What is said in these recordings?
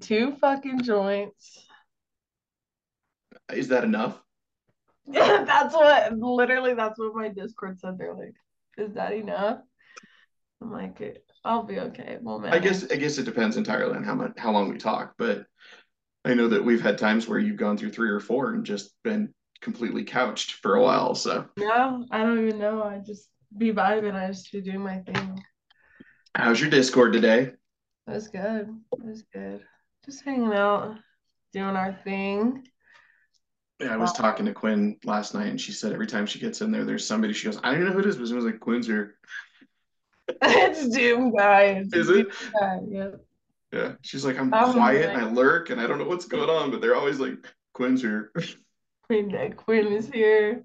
Two fucking joints. Is that enough? Yeah, that's what literally that's what my Discord said. They're like, "Is that enough?" I'm like, "I'll be okay." Well, man, I guess I guess it depends entirely on how much how long we talk, but I know that we've had times where you've gone through three or four and just been completely couched for a while. So no, I don't even know. I just be vibing. I just be doing my thing. how's your Discord today? It was good. It was good. Just hanging out, doing our thing. Yeah, I was talking to Quinn last night, and she said every time she gets in there, there's somebody. She goes, "I don't know who it is," but it was like Quinn's here. it's Doom guy. It's Is Doom it? guy. Yep. Yeah, she's like, "I'm Oh, quiet and I lurk and I don't know what's going on," but they're always like, "Quinn's here." Queen, Quinn is here.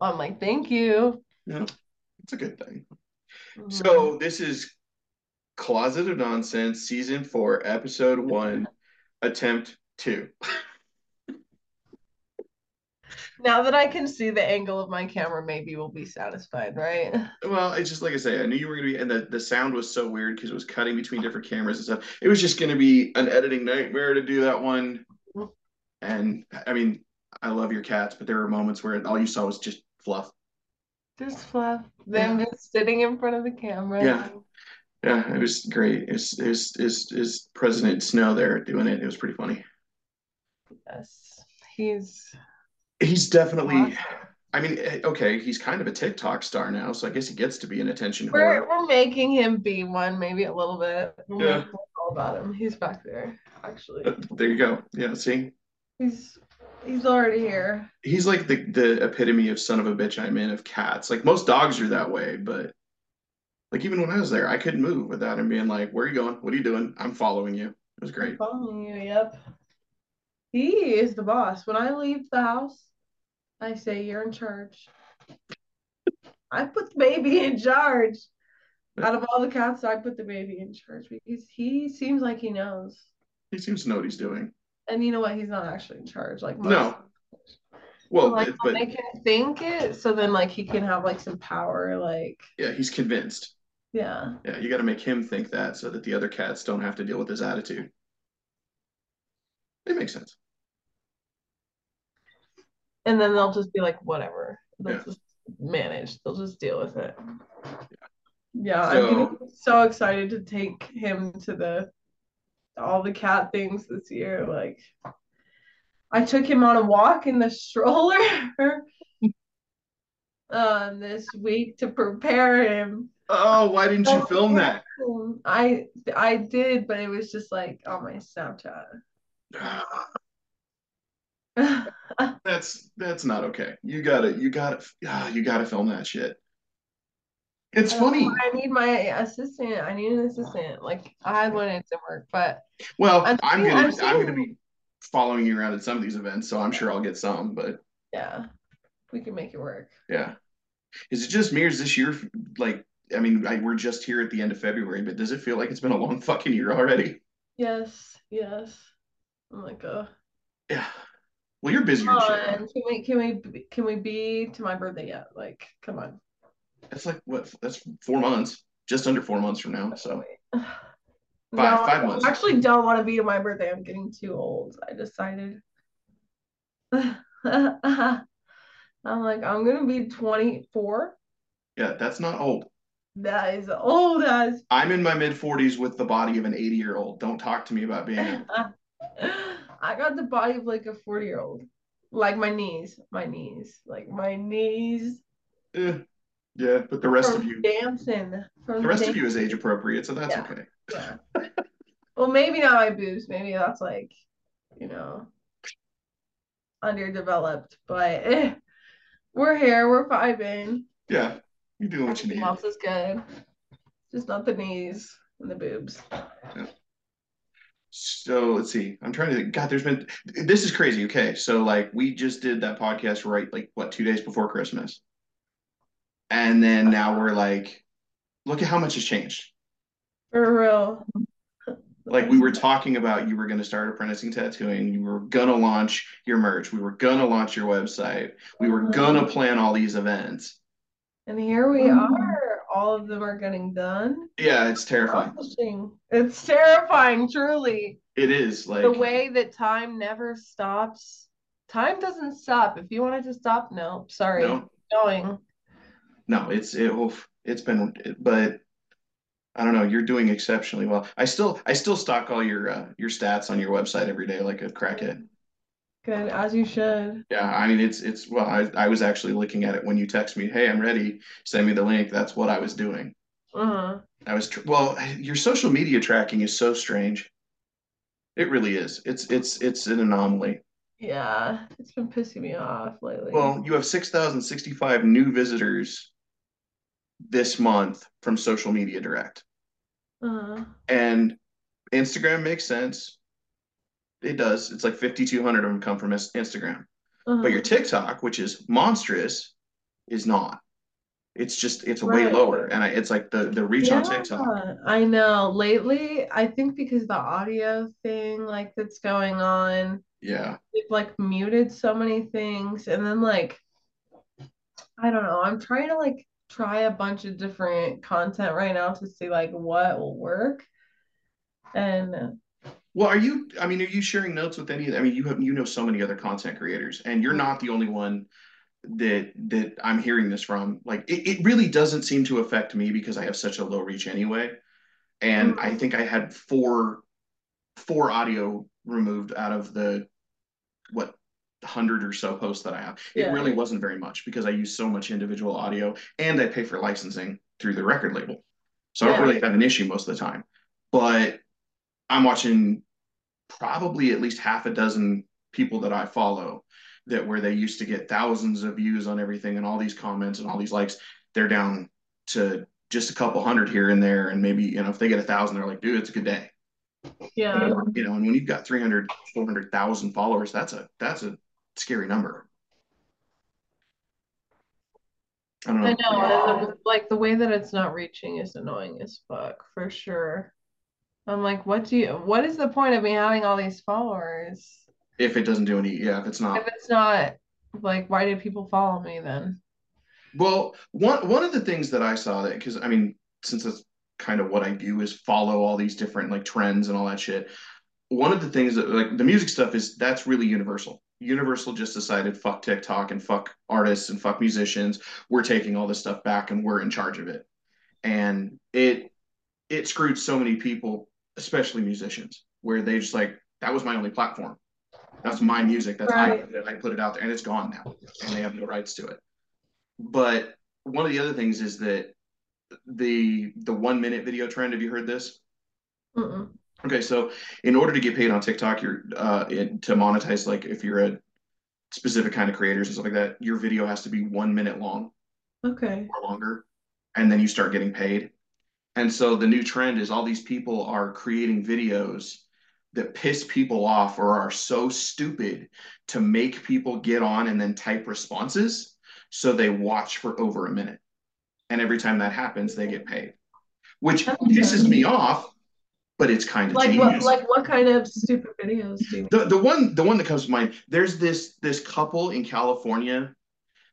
I'm like, thank you. yeah, it's a good thing. Mhm. So this is Closet of Nonsense, season four, episode one, attempt two. now that I can see the angle of my camera, maybe we'll be satisfied, right? Well, it's just like I say, I knew you were gonna be, and the, the sound was so weird because it was cutting between different cameras and stuff. It was just gonna be an editing nightmare to do that one. And I mean, I love your cats, but there were moments where all you saw was just fluff. Just fluff. Them just sitting in front of the camera. Yeah. Yeah, it was great. Is is is is President Snow there doing it? It was pretty funny. Yes. He's He's definitely. awesome. I mean, eh, okay, he's kind of a TikTok star now, so I guess he gets to be an attention We're whore. we're making him be one, maybe a little bit. We'll Yeah. all about him. He's back there, actually. Uh, There you go. Yeah, see, He's he's already here. he's like the the epitome of son of a bitch I'm in of cats. Like most dogs are that way, but like even when I was there, I couldn't move without him being like, "Where are you going? What are you doing? I'm following you." It was great. Following you, yep. He is the boss. When I leave the house, I say, You're in charge. I put the baby in charge. Out of all the cats, I put the baby in charge because he seems like he knows. He seems to know what he's doing. And you know what? He's not actually in charge. Like most. No. Well, like it- but make him think it, so then like he can have like some power. Like yeah, he's convinced. yeah, Yeah, you got to make him think that so that the other cats don't have to deal with his attitude. It makes sense. and then they'll just be like, whatever. They'll Yeah. just manage. They'll just deal with it. Yeah, So- I'm so excited to take him to the all the cat things this year. Like, I took him on a walk in the stroller um this week to prepare him. Oh, why didn't you film that? I I did, but it was just like on my Snapchat. That's that's not okay. You gotta you gotta ah, you gotta film that shit. It's funny. I need my assistant. I need an assistant. Like I had one and work, but Well, I'm I'm gonna I'm I'm gonna be following you around at some of these events, so I'm sure I'll get some. But yeah, we can make it work. yeah, is it just me or is this year like? I mean, I, we're just here at the end of February, but does it feel like it's been a long fucking year already? Yes, yes. I'm like, uh, Yeah. Well, you're busy come on, can we can we can we be to my birthday yet? Like, come on. That's like what? That's four months, just under four months from now. So No, five I actually don't want to be to my birthday. I'm getting too old. I decided. I'm like, I'm gonna be 24. yeah, that's not old. That is old as I'm in my mid 40s with the body of an 80 year old. Don't talk to me about being. I got the body of like a 40 year old. Like my knees, my knees, like my knees Eh, yeah, but the rest from of you, dancing. From the rest of you is age appropriate, so that's Yeah. okay. Yeah. well, maybe not my boobs. Maybe that's like, you know, underdeveloped. But eh, we're here. We're vibing. Yeah, you do doing what you need. else is good. Just not the knees and the boobs. Yeah. So let's see. I'm trying to think. God, there's been this is crazy. Okay, so like we just did that podcast right like what two days before Christmas, and then now we're like, look at how much has changed. For real. Like we were talking about, you were going to start apprenticing tattooing. You were going to launch your merch. We were going to launch your website. We were mm-hmm. going to plan all these events. And here we mm-hmm. are, all of them are getting done. Yeah, it's terrifying. It's terrifying, truly. It is like The way that time never stops. Time doesn't stop. If you wanted to stop, no, sorry. no, Going. no, it's it, oof, it's been, but I don't know. You're doing exceptionally well. I still I still stock all your uh, your stats on your website every day like a crackhead. Good, as you should. Yeah, I mean it's it's well I I was actually looking at it when you text me, "Hey, I'm ready. Send me the link." That's what I was doing. Uh-huh. I was tr well, your social media tracking is so strange. It really is. It's it's it's an anomaly. Yeah, it's been pissing me off lately. Well, you have 6,065 new visitors this month from social media direct. uh-huh. And Instagram makes sense. It does. It's like 5,200 of them come from Instagram. Uh-huh. But your TikTok, which is monstrous, is not. It's just it's way lower. And I, it's like the the reach on Yeah, TikTok. I know. Lately, I think because the audio thing like that's going on, Yeah. they've like muted so many things and then like I don't know. I'm trying to like try a bunch of different content right now to see like what will work. And Well, are you, I mean, are you sharing notes with any of I mean, you have you know so many other content creators, and you're not the only one that that I'm hearing this from. Like it, it really doesn't seem to affect me because I have such a low reach anyway. And mm-hmm. I think I had four four audio removed out of the what hundred or so posts that I have. It Yeah. really wasn't very much because I use so much individual audio and I pay for licensing through the record label. So I don't really have an issue most of the time. But I'm watching probably at least half a dozen people that I follow that where they used to get thousands of views on everything and all these comments and all these likes, they're down to just a couple hundred here and there. And maybe, you know, if they get a thousand, they're like, dude, it's a good day. yeah. You know, and when you've got 300, 400,000 followers, that's a, that's a scary number. I don't know. I know. the- like the way that it's not reaching is annoying as fuck for sure. I'm like, what do you what is the point of me having all these followers? If it doesn't do any, yeah, if it's not, If it's not like why did people follow me then? Well, one one of the things that I saw that because I mean, since that's kind of what I do is follow all these different like trends and all that shit. One of the things that like the music stuff is that's really universal. Universal just decided fuck TikTok and fuck artists and fuck musicians. We're taking all this stuff back and we're in charge of it. And it it screwed so many people, especially musicians, where they just like that was my only platform. That's my music. That's Right. I, I put it out there and it's gone now and they have no rights to it. But one of the other things is that the the one minute video trend. Have you heard this? Mm-mm. Okay, so in order to get paid on TikTok, you're uh in, to monetize, like if you're a specific kind of creators and stuff like that, your video has to be one minute long Okay. or longer, and then you start getting paid. And so the new trend is all these people are creating videos that piss people off or are so stupid to make people get on and then type responses. So they watch for over a minute. And every time that happens, they get paid, which pisses me off, but it's kind of Like what like what kind of stupid videos do you The the one the one that comes to mind, there's this this couple in California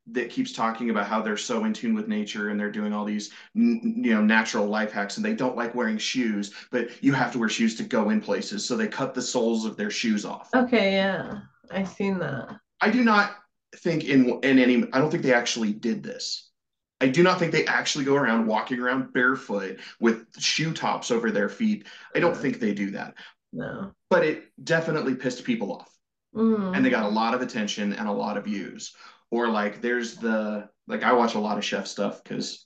that keeps talking about how they're so in tune with nature and they're doing all these n- you know natural life hacks and they don't like wearing shoes, but you have to wear shoes to go in places, so they cut the soles of their shoes off. Okay, yeah. i've seen that. I do not think in in any I don't think they actually did this. I do not think they actually go around walking around barefoot with shoe tops over their feet. I don't think they do that. No. But it definitely pissed people off. Mm. and they got a lot of attention and a lot of views. Or like there's the like I watch a lot of chef stuff because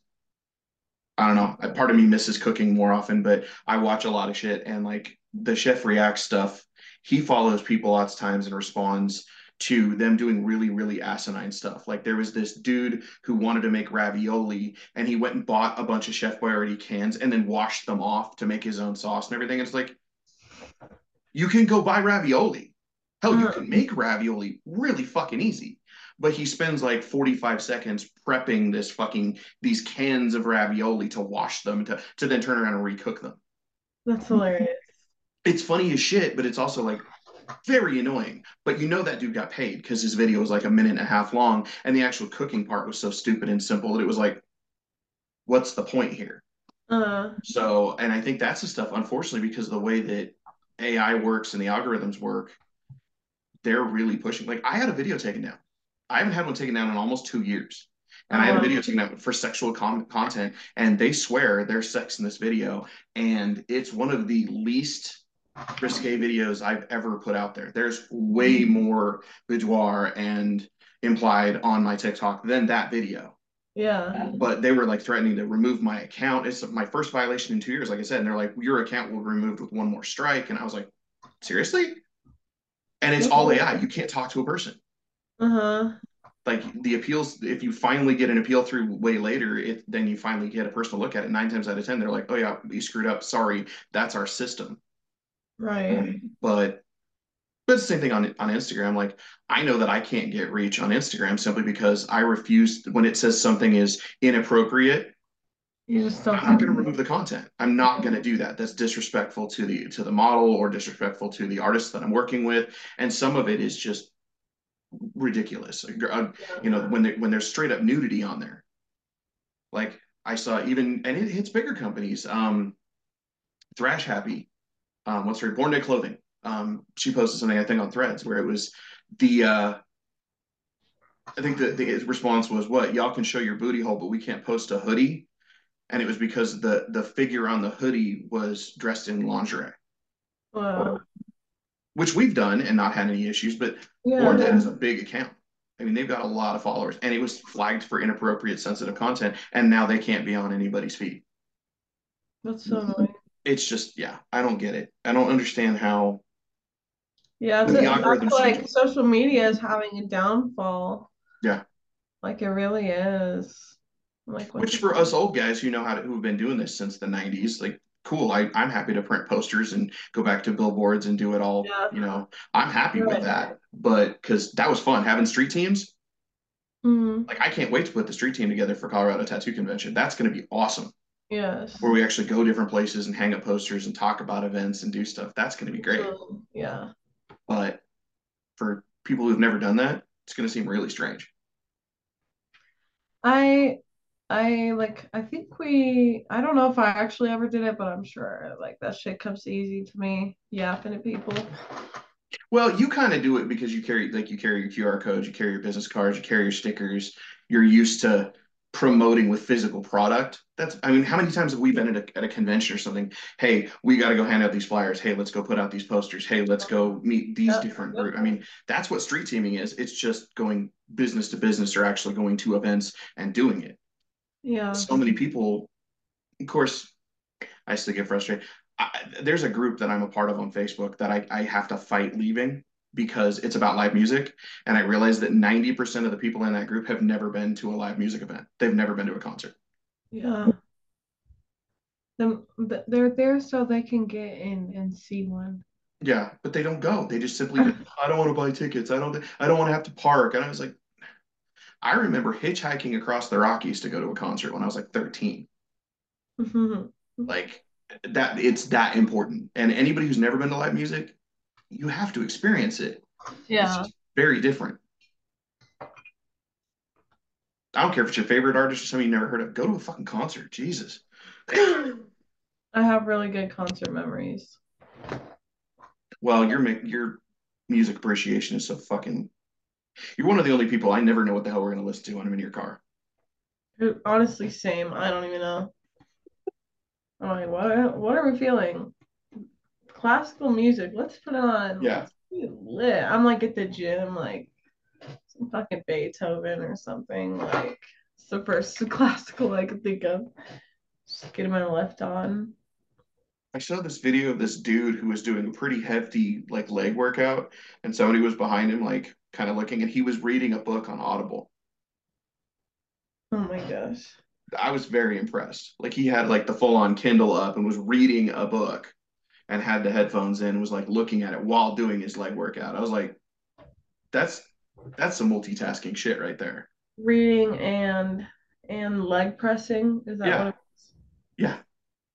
I don't know, part of me misses cooking more often, but I watch a lot of shit and like the chef react stuff, he follows people lots of times and responds to them doing really, really asinine stuff. Like there was this dude who wanted to make ravioli and he went and bought a bunch of Chef Boyardee cans and then washed them off to make his own sauce and everything. It's like you can go buy ravioli. Hell, you Uh. can make ravioli really fucking easy. But he spends like 45 seconds prepping this fucking these cans of ravioli to wash them to to then turn around and recook them. That's hilarious. It's funny as shit, but it's also like very annoying. But you know that dude got paid because his video was like a minute and a half long, and the actual cooking part was so stupid and simple that it was like, what's the point here? Uh, So, and I think that's the stuff, unfortunately, because of the way that AI works and the algorithms work, they're really pushing. Like, I had a video taken down. I haven't had one taken down in almost two years. And I had a Oh. video taken down for sexual com- content, and they swear there's sex in this video. And it's one of the least risque videos I've ever put out there. There's way more boudoir and implied on my TikTok than that video yeah. but they were like threatening to remove my account. It's my first violation in two years, like I said. And they're like, your account will be removed with one more strike. And I was like, seriously? And it's all AI. You can't talk to a person. Uh-huh. Like the appeals, if you finally get an appeal through way later, it then you finally get a person to look at it. Nine times out of ten, they're like, oh yeah, you screwed up. Sorry, that's our system. Right. But but same thing on on Instagram. Like I know that I can't get reach on Instagram simply because I refuse when it says something is inappropriate You just don't. I'm not going to remove the content. I'm not going to do that. That's disrespectful to the to the model or disrespectful to the artist that I'm working with. And some of it is just ridiculous. Uh, You know, when they, when there's straight up nudity on there. Like I saw even, and it hits bigger companies. Um, Thrash Happy, um, what's her Born Dead Clothing. Um, she posted something I think on Threads where it was the uh, I think the, the response was what y'all can show your booty hole, but we can't post a hoodie and it was because the the figure on the hoodie was dressed in lingerie, Wow. which we've done and not had any issues. But Yeah. Born Dead is a big account. I mean, they've got a lot of followers, and it was flagged for inappropriate, sensitive content, and now they can't be on anybody's feed. That's so annoying. It's just, yeah, I don't get it. I don't understand how. Yeah, it's that's like social media is having a downfall. Yeah. Like it really is. Like Which for us old guys who know how to who've been doing this since the '90s, like, cool. I I'm happy to print posters and go back to billboards and do it all. Yeah. You know, I'm happy Right. with that. But because that was fun having street teams. Mhm. like I can't wait to put the street team together for Colorado Tattoo Convention. That's going to be awesome. Yes. Where we actually go different places and hang up posters and talk about events and do stuff. That's going to be great. So, yeah. But for people who've never done that, it's going to seem really strange. I I like I think we I don't know if I actually ever did it, but I'm sure like that shit comes easy to me yapping at people. Well, you kind of do it because you carry like you carry your QR codes, you carry your business cards, you carry your stickers. You're used to promoting with physical product. That's I mean, how many times have we been at a, at a convention or something? Hey, we got to go hand out these flyers. Hey, let's go put out these posters. Hey, let's go meet these different groups. I mean, that's what street teaming is. It's just going business to business or actually going to events and doing it. Yeah. So many people, of course, I still get frustrated. I, there's a group that I'm a part of on Facebook that I, I have to fight leaving because it's about live music. And I realized that 90% of the people in that group have never been to a live music event. They've never been to a concert. Yeah. Them, they're there so they can get in and see one. Yeah, but they don't go. They just simply, I don't want to buy tickets. I don't, I don't want to have to park. And I was like, I remember hitchhiking across the Rockies to go to a concert when I was like 13. Mhm. Like that, it's that important. And anybody who's never been to live music, you have to experience it. Yeah. just very different. I don't care if it's your favorite artist or somebody you never heard of. Go to a fucking concert. Jesus. I have really good concert memories. Well, your your music appreciation is so fucking. You're one of the only people I never know what the hell we're gonna listen to when I'm in your car. Honestly, same. I don't even know. I'm like, what what are we feeling? Classical music. Let's put it on. Yeah. Lit. I'm like at the gym, like some fucking Beethoven or something. Like it's the first classical I could think of. Just getting my left on. I saw this video of this dude who was doing a pretty hefty like leg workout, and somebody was behind him, like kind of looking, and he was reading a book on Audible. Oh my gosh. I was very impressed. Like he had like the full on Kindle up and was reading a book and had the headphones in and was like looking at it while doing his leg workout. I was like, that's that's some multitasking shit right there. Reading and and leg pressing. Is that Yeah. what it is? Yeah.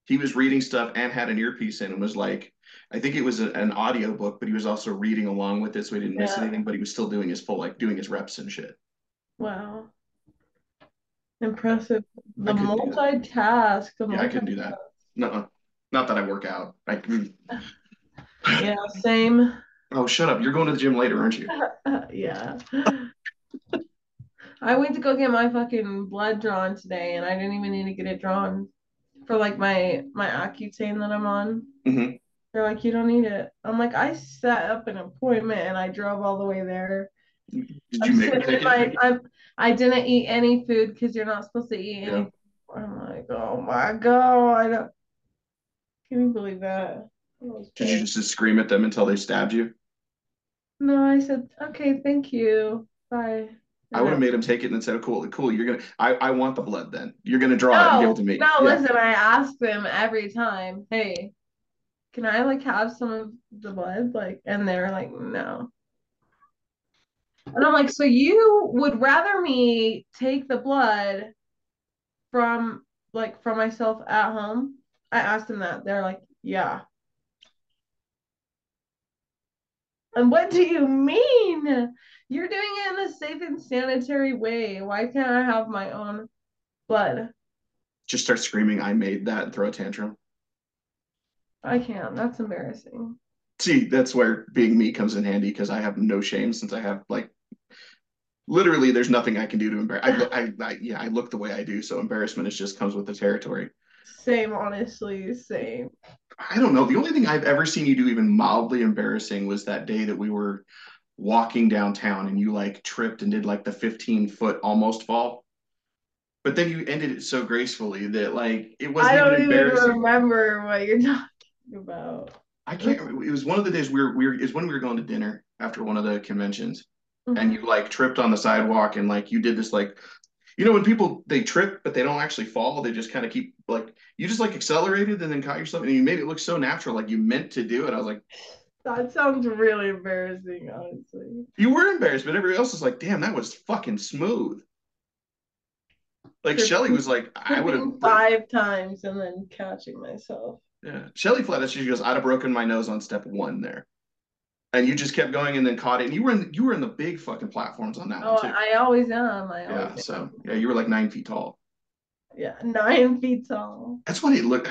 He was reading stuff and had an earpiece in and was like, I think it was a, an audio book, but he was also reading along with it so he didn't miss anything, but he was still doing his full like doing his reps and shit. Wow. Impressive. The I couldn't do that. multitask. The Yeah, I couldn't do that. No, not that I work out. I. Yeah, same. Oh, shut up. You're going to the gym later, aren't you? yeah. I went to go get my fucking blood drawn today, and I didn't even need to get it drawn for like my my Accutane that I'm on. hmm They're like, you don't need it. I'm like, I set up an appointment and I drove all the way there. Did I'm you make her sitting in take my, it? I'm, I didn't eat any food because you're not supposed to eat Yeah. any. I'm like, oh my god. Can you believe that? Did you just scream at them until they stabbed you? No, I said, okay, thank you. Bye. I would have made him take it and said, "Cool, cool. You're gonna. I, I want the blood. Then you're gonna draw it and give No, it to me." no, Yeah. listen, I ask them every time, hey, can I like have some of the blood? Like, and they're like, no. And I'm like, so you would rather me take the blood from like from myself at home? I asked them that. They're like, yeah. And what do you mean? You're doing it in a safe and sanitary way. Why can't I have my own blood? Just start screaming, "I made that!" and throw a tantrum. I can't. That's embarrassing. See, that's where being me comes in handy because I have no shame since I have like literally there's nothing I can do to embarrass. I, I, I yeah, I look the way I do, so embarrassment is just comes with the territory. Same, honestly, same. I don't know. The only thing I've ever seen you do even mildly embarrassing was that day that we were walking downtown and you like tripped and did like the 15 foot almost fall. But then you ended it so gracefully that like it wasn't I don't even even remember what you're talking about. I can't remember. It was one of the days we were we were, was when we were going to dinner after one of the conventions. and Mhm. you like tripped on the sidewalk and like you did this like you know when people they trip but they don't actually fall they just kind of keep like you just like accelerated and then caught yourself and you made it look so natural like you meant to do it. I was like That sounds really embarrassing, honestly. you were embarrassed but everybody else was like damn that was fucking smooth. Like Shelly was like i would have five times and then catching myself. yeah. Shelly flat she goes i'd have broken my nose on step one there and you just kept going and then caught it and you were in you were in the big fucking platforms on that Oh, one too I always am. I yeah always so yeah you were like nine feet tall Yeah, nine feet tall. that's what it looked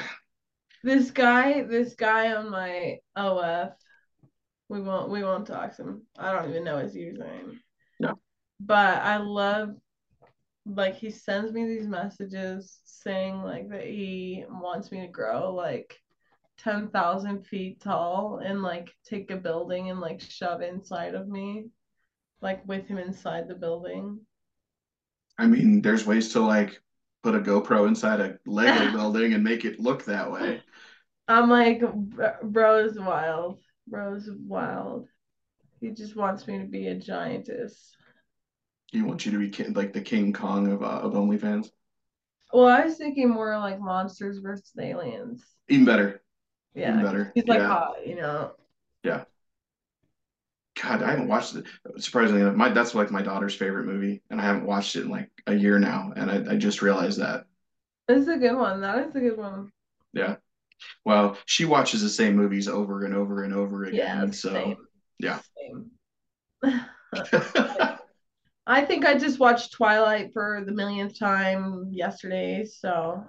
This guy, this guy on my OF, we won't we won't talk to him. I don't even know his username. No. But I love like he sends me these messages saying like that he wants me to grow like 10,000 feet tall and like take a building and like shove inside of me like with him inside the building. I mean, there's ways to like put a GoPro inside a Lego building and make it look that way. I'm like bro's wild. Bro's wild. He just wants me to be a giantess. He wants you to be like the King Kong of uh, of OnlyFans. Well, I was thinking more like monsters versus aliens. Even better. Yeah, better. he's like Yeah. hot, you know. Yeah god, I haven't watched it. Surprisingly enough, my that's like my daughter's favorite movie, and I haven't watched it in like a year now, and I, I just realized that. It's a good one. That is a good one. Yeah. Well, she watches the same movies over and over and over Yeah, again. So same. yeah. Same. I think I just watched Twilight for the millionth time yesterday, so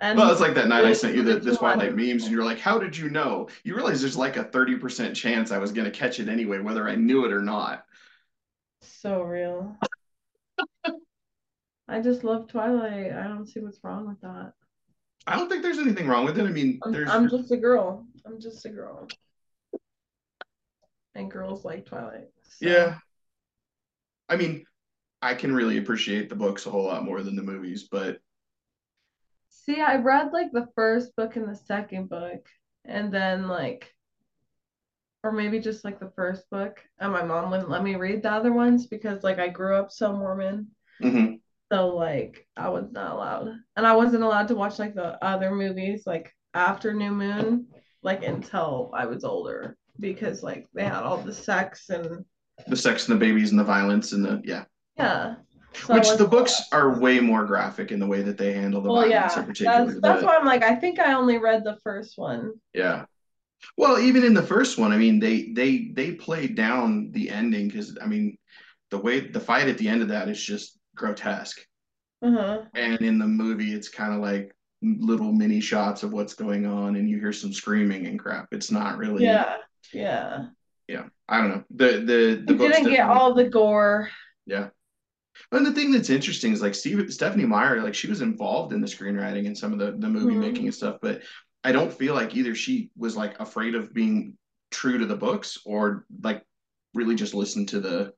and Well, it's like that night I sent you the, the Twilight one. memes, and you're like, "How did you know?" You realize there's like a thirty percent chance I was gonna catch it anyway, whether I knew it or not. so real. I just love Twilight. I don't see what's wrong with that. I don't think there's anything wrong with it. I mean, I'm, there's I'm just a girl. I'm just a girl. And girls like Twilight. so- yeah. I mean, I can really appreciate the books a whole lot more than the movies, but See, I read like the first book and the second book, and then like, or maybe just like the first book, and my mom wouldn't let me read the other ones because like I grew up so Mormon, mhm. so like I was not allowed, and I wasn't allowed to watch like the other movies like after New Moon, like until I was older because like they had all the sex and the sex and the babies and the violence and the yeah. yeah. So Which the books are way more graphic in the way that they handle the Well, violence yeah, in particular. that's that's why I'm like I think I only read the first one. Yeah. Well, even in the first one, I mean, they they they played down the ending because I mean, the way the fight at the end of that is just grotesque. Uh-huh. And in the movie, it's kind of like little mini shots of what's going on, and you hear some screaming and crap. It's not really. Yeah. Yeah. Yeah. I don't know. The the the You books didn't get all the gore. Yeah. And the thing that's interesting is like Steve, Stephenie Meyer, like she was involved in the screenwriting and some of the, the movie Mhm. making and stuff, but I don't feel like either she was like afraid of being true to the books or like really just listened to the.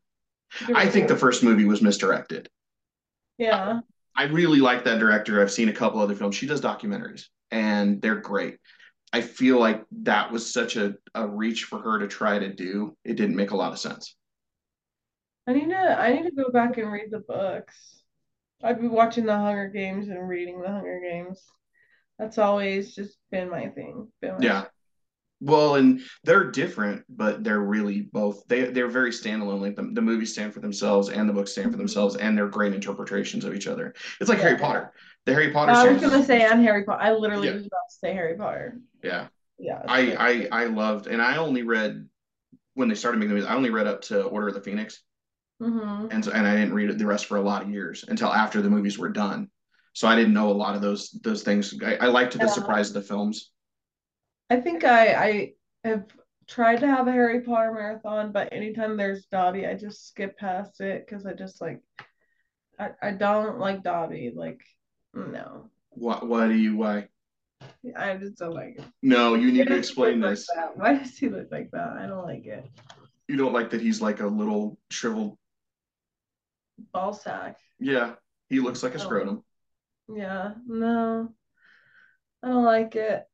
I think the first movie was misdirected. Yeah. I really like that director. I've seen a couple other films. She does documentaries and they're great. I feel like that was such a, a reach for her to try to do. It didn't make a lot of sense. I need to I need to go back and read the books. I've been watching the Hunger Games and reading the Hunger Games. That's always just been my thing. Been my Yeah. Well, and they're different, but they're really both they they're very standalone. Like the, the movies stand for themselves and the books stand for themselves, and they're great interpretations of each other. It's like Yeah. Harry Potter. The Harry Potter I was gonna say and Harry Potter. I literally Yeah. was about to say Harry Potter. yeah. Yeah. I, I I loved and I only read when they started making the movies, I only read up to Order of the Phoenix. Hmm And so and I didn't read it the rest for a lot of years until after the movies were done. So I didn't know a lot of those those things. I, I liked the Yeah. surprise of the films. I think I I have tried to have a Harry Potter marathon, but anytime there's Dobby, I just skip past it because I just like I, I don't like Dobby. Like no. What why do you why? I just don't like it. No, you need to explain this. Like? Why does he look like that? I don't like it. You don't like that he's like a little shriveled. Ball sack. Yeah, he looks like a Oh. scrotum. Yeah, no. I don't like it.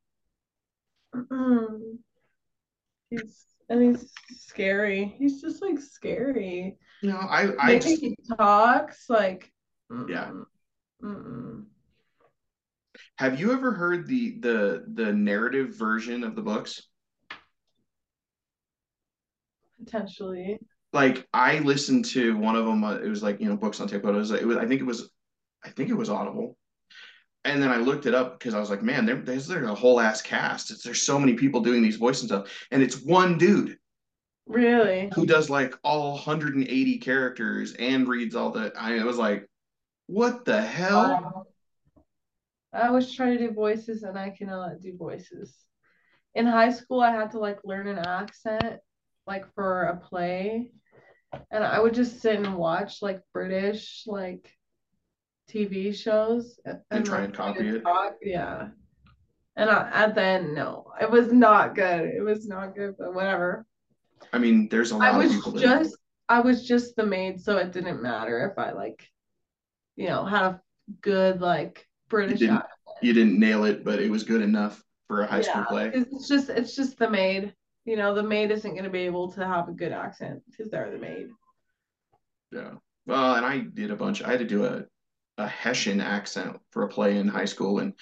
He's and he's scary. He's just like scary. You know, I I Maybe just, he talks like Yeah. Mm-mm. have you ever heard the the the narrative version of the books? Potentially. Like I listened to one of them. Uh, it was like you know books on tape. It was it was I think it was I think it was Audible. And then I looked it up because I was like, man, there, there's there's a whole ass cast. It's, there's so many people doing these voices and stuff, and it's one dude Really? who does like all 180 characters and reads all the. I was like, what the hell? I always try to do voices and I cannot do voices. In high school, I had to like learn an accent like for a play. And I would just sit and watch like British like TV shows and, And try like, and copy it. talk. Yeah. And I, and then no, it was not good. It was not good, but whatever. I mean, there's a lot I of was people that just I was just the maid, so it didn't matter if I like, you know, had a good like British didn't- you didn't nail it, but it was good enough for a high school play. It's just it's just the maid. You know, the maid isn't going to be able to have a good accent because they're the maid. Yeah. Well, and I did a bunch. I had to do a a Hessian accent for a play in high school, and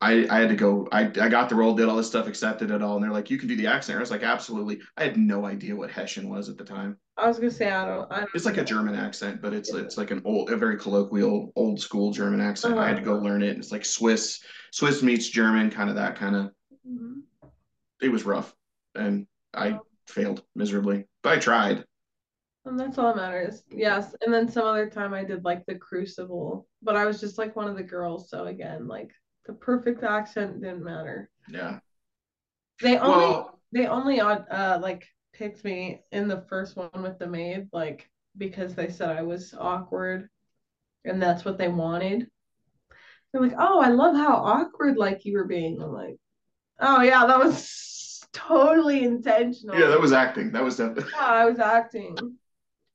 I I had to go. I I got the role, did all this stuff, accepted it all, and they're like, "You can do the accent." I was like, "Absolutely." I had no idea what Hessian was at the time. I was gonna say I don't. I don't It's like a. German accent, but it's it's like an old, a very colloquial, old school German accent. I had to go learn it. It's like Swiss, Swiss meets German, kind of that kind of. Mhm. It was rough, and I failed miserably, but I tried. And that's all that matters. Yes. And then some other time I did like the Crucible, but I was just like one of the girls. So again, like the perfect accent didn't matter. Yeah. They only Well, they only uh like picked me in the first one with the maid like because they said I was awkward and that's what they wanted. They're like, "Oh, I love how awkward like you were being." I'm like, "Oh yeah, that was totally intentional." yeah, that was acting. That was definitely. Yeah, I was acting.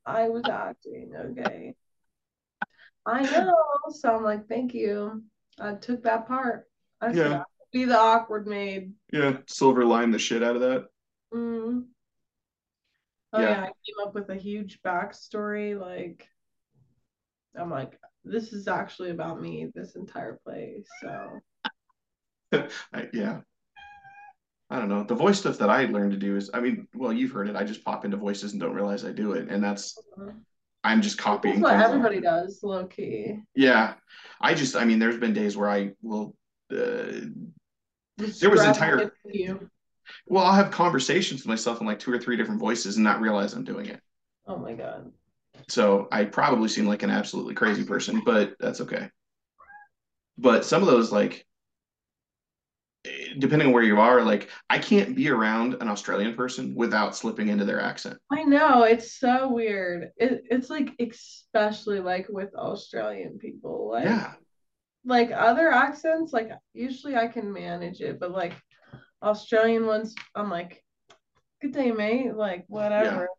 I was acting. Okay. I know. So I'm like, "Thank you." I took that part. I Yeah. "I'll be the awkward maid." Yeah, silver line the shit out of that. Mm. Oh Yeah. yeah, I came up with a huge backstory. Like, I'm like, this is actually about me, this entire play. So, I, yeah. I don't know. The voice stuff that I learned to do is, I mean, well, you've heard it. I just pop into voices and don't realize I do it, and that's I'm just copying. that's what everybody does, low key. Yeah, I just, I mean, there's been days where I will, uh, There was entire- well, I'll have conversations with myself in like two or three different voices and not realize I'm doing it. Oh my god. So I probably seem like an absolutely crazy person, but that's okay. But some of those, like, depending on where you are, like, I can't be around an Australian person without slipping into their accent. I know it's so weird. It, it's like especially like with Australian people, like Yeah. like other accents, like usually I can manage it, but like Australian ones, I'm like, good day, mate. Like whatever.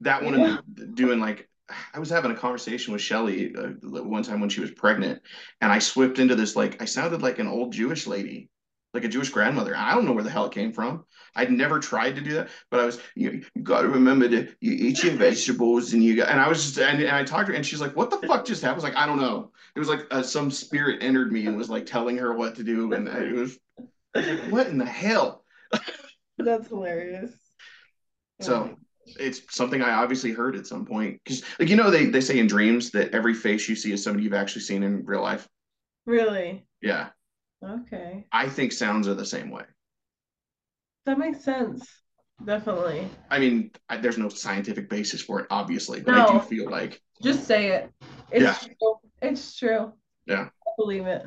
That one and doing like, I was having a conversation with Shelly uh, one time when she was pregnant, and I slipped into this like, I sounded like an old Jewish lady like a Jewish grandmother. I don't know where the hell it came from. I'd never tried to do that, but I was you, you got to remember to you eat your vegetables and you got and I was just and, and I talked to her and she's like, "What the fuck just happened?" I was like, "I don't know." It was like uh, some spirit entered me and was like telling her what to do, and it was like, what in the hell? That's hilarious. So it's something I obviously heard at some point because like you know they they say in dreams that every face you see is somebody you've actually seen in real life. Really? Yeah. Okay. I think sounds are the same way. That makes sense. Definitely. I mean, I, there's no scientific basis for it, obviously, but No. I do feel like Just say it. It's Yeah. true. It's true. Yeah. I believe it.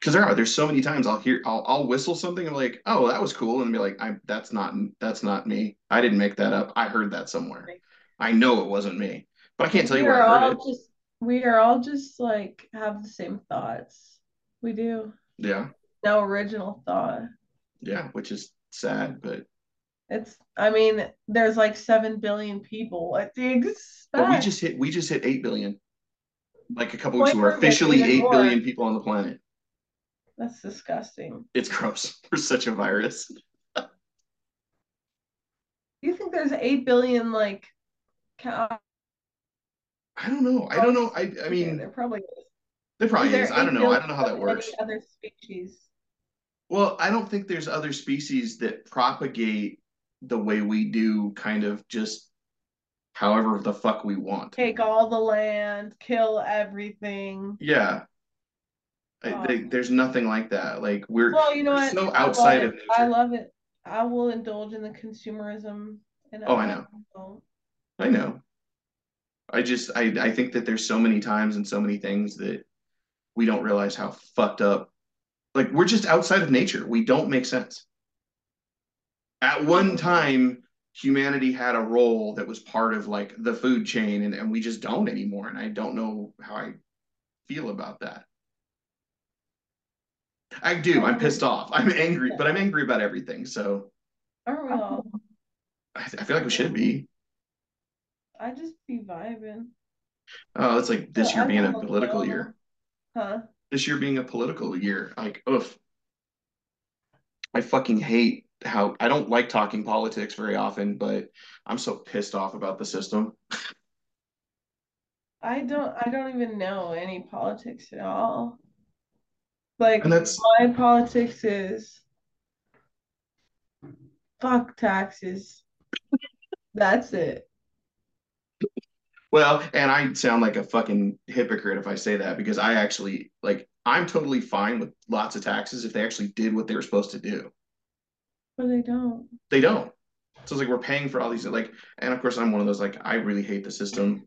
because there are there's so many times I'll hear I'll I'll whistle something and be like, oh, that was cool, and be like, I that's not that's not me. I didn't make that up. I heard that somewhere. I know it wasn't me, but I can't tell you we where are I all heard it. just we are all just like have the same thoughts. We do. Yeah, No original thought. yeah, which is sad, but It's I mean, there's like seven billion people. What do you expect? but we just hit we just hit eight billion. Like a couple weeks ago, we're officially eight more. billion people on the planet. That's disgusting. It's gross. We're such a virus. Do you think there's eight billion like cow? I don't know. I don't know. I I Yeah, mean, there probably is. There probably is. I don't know. I don't know how that works. Other species? Well, I don't think there's other species that propagate the way we do, kind of just however the fuck we want. Take all the land, kill everything. Yeah. I- they- um, there's nothing like that. Like we're Well, you know what? so I outside of nature. I love it. I will indulge in the consumerism. And Oh, I know. I know. I just I I think that there's so many times and so many things that we don't realize how fucked up. Like we're just outside of nature. We don't make sense. At one time, humanity had a role that was part of like the food chain, and, and we just don't anymore. And I don't know how I feel about that. I do. I'm pissed off. I'm angry, but I'm angry about everything. So oh, all? I, I feel like we should be. I just be vibing. Oh, it's like this year being a political year. Huh? This year being a political year. Like, oof. I fucking hate how I don't like talking politics very often, but I'm so pissed off about the system. I don't I don't even know any politics at all. Like And that's my politics is fuck taxes. That's it. Well, and I sound like a fucking hypocrite if I say that because I actually like I'm totally fine with lots of taxes if they actually did what they were supposed to do. But they don't. They don't. So it's like we're paying for all these like, and of course I'm one of those like I really hate the system.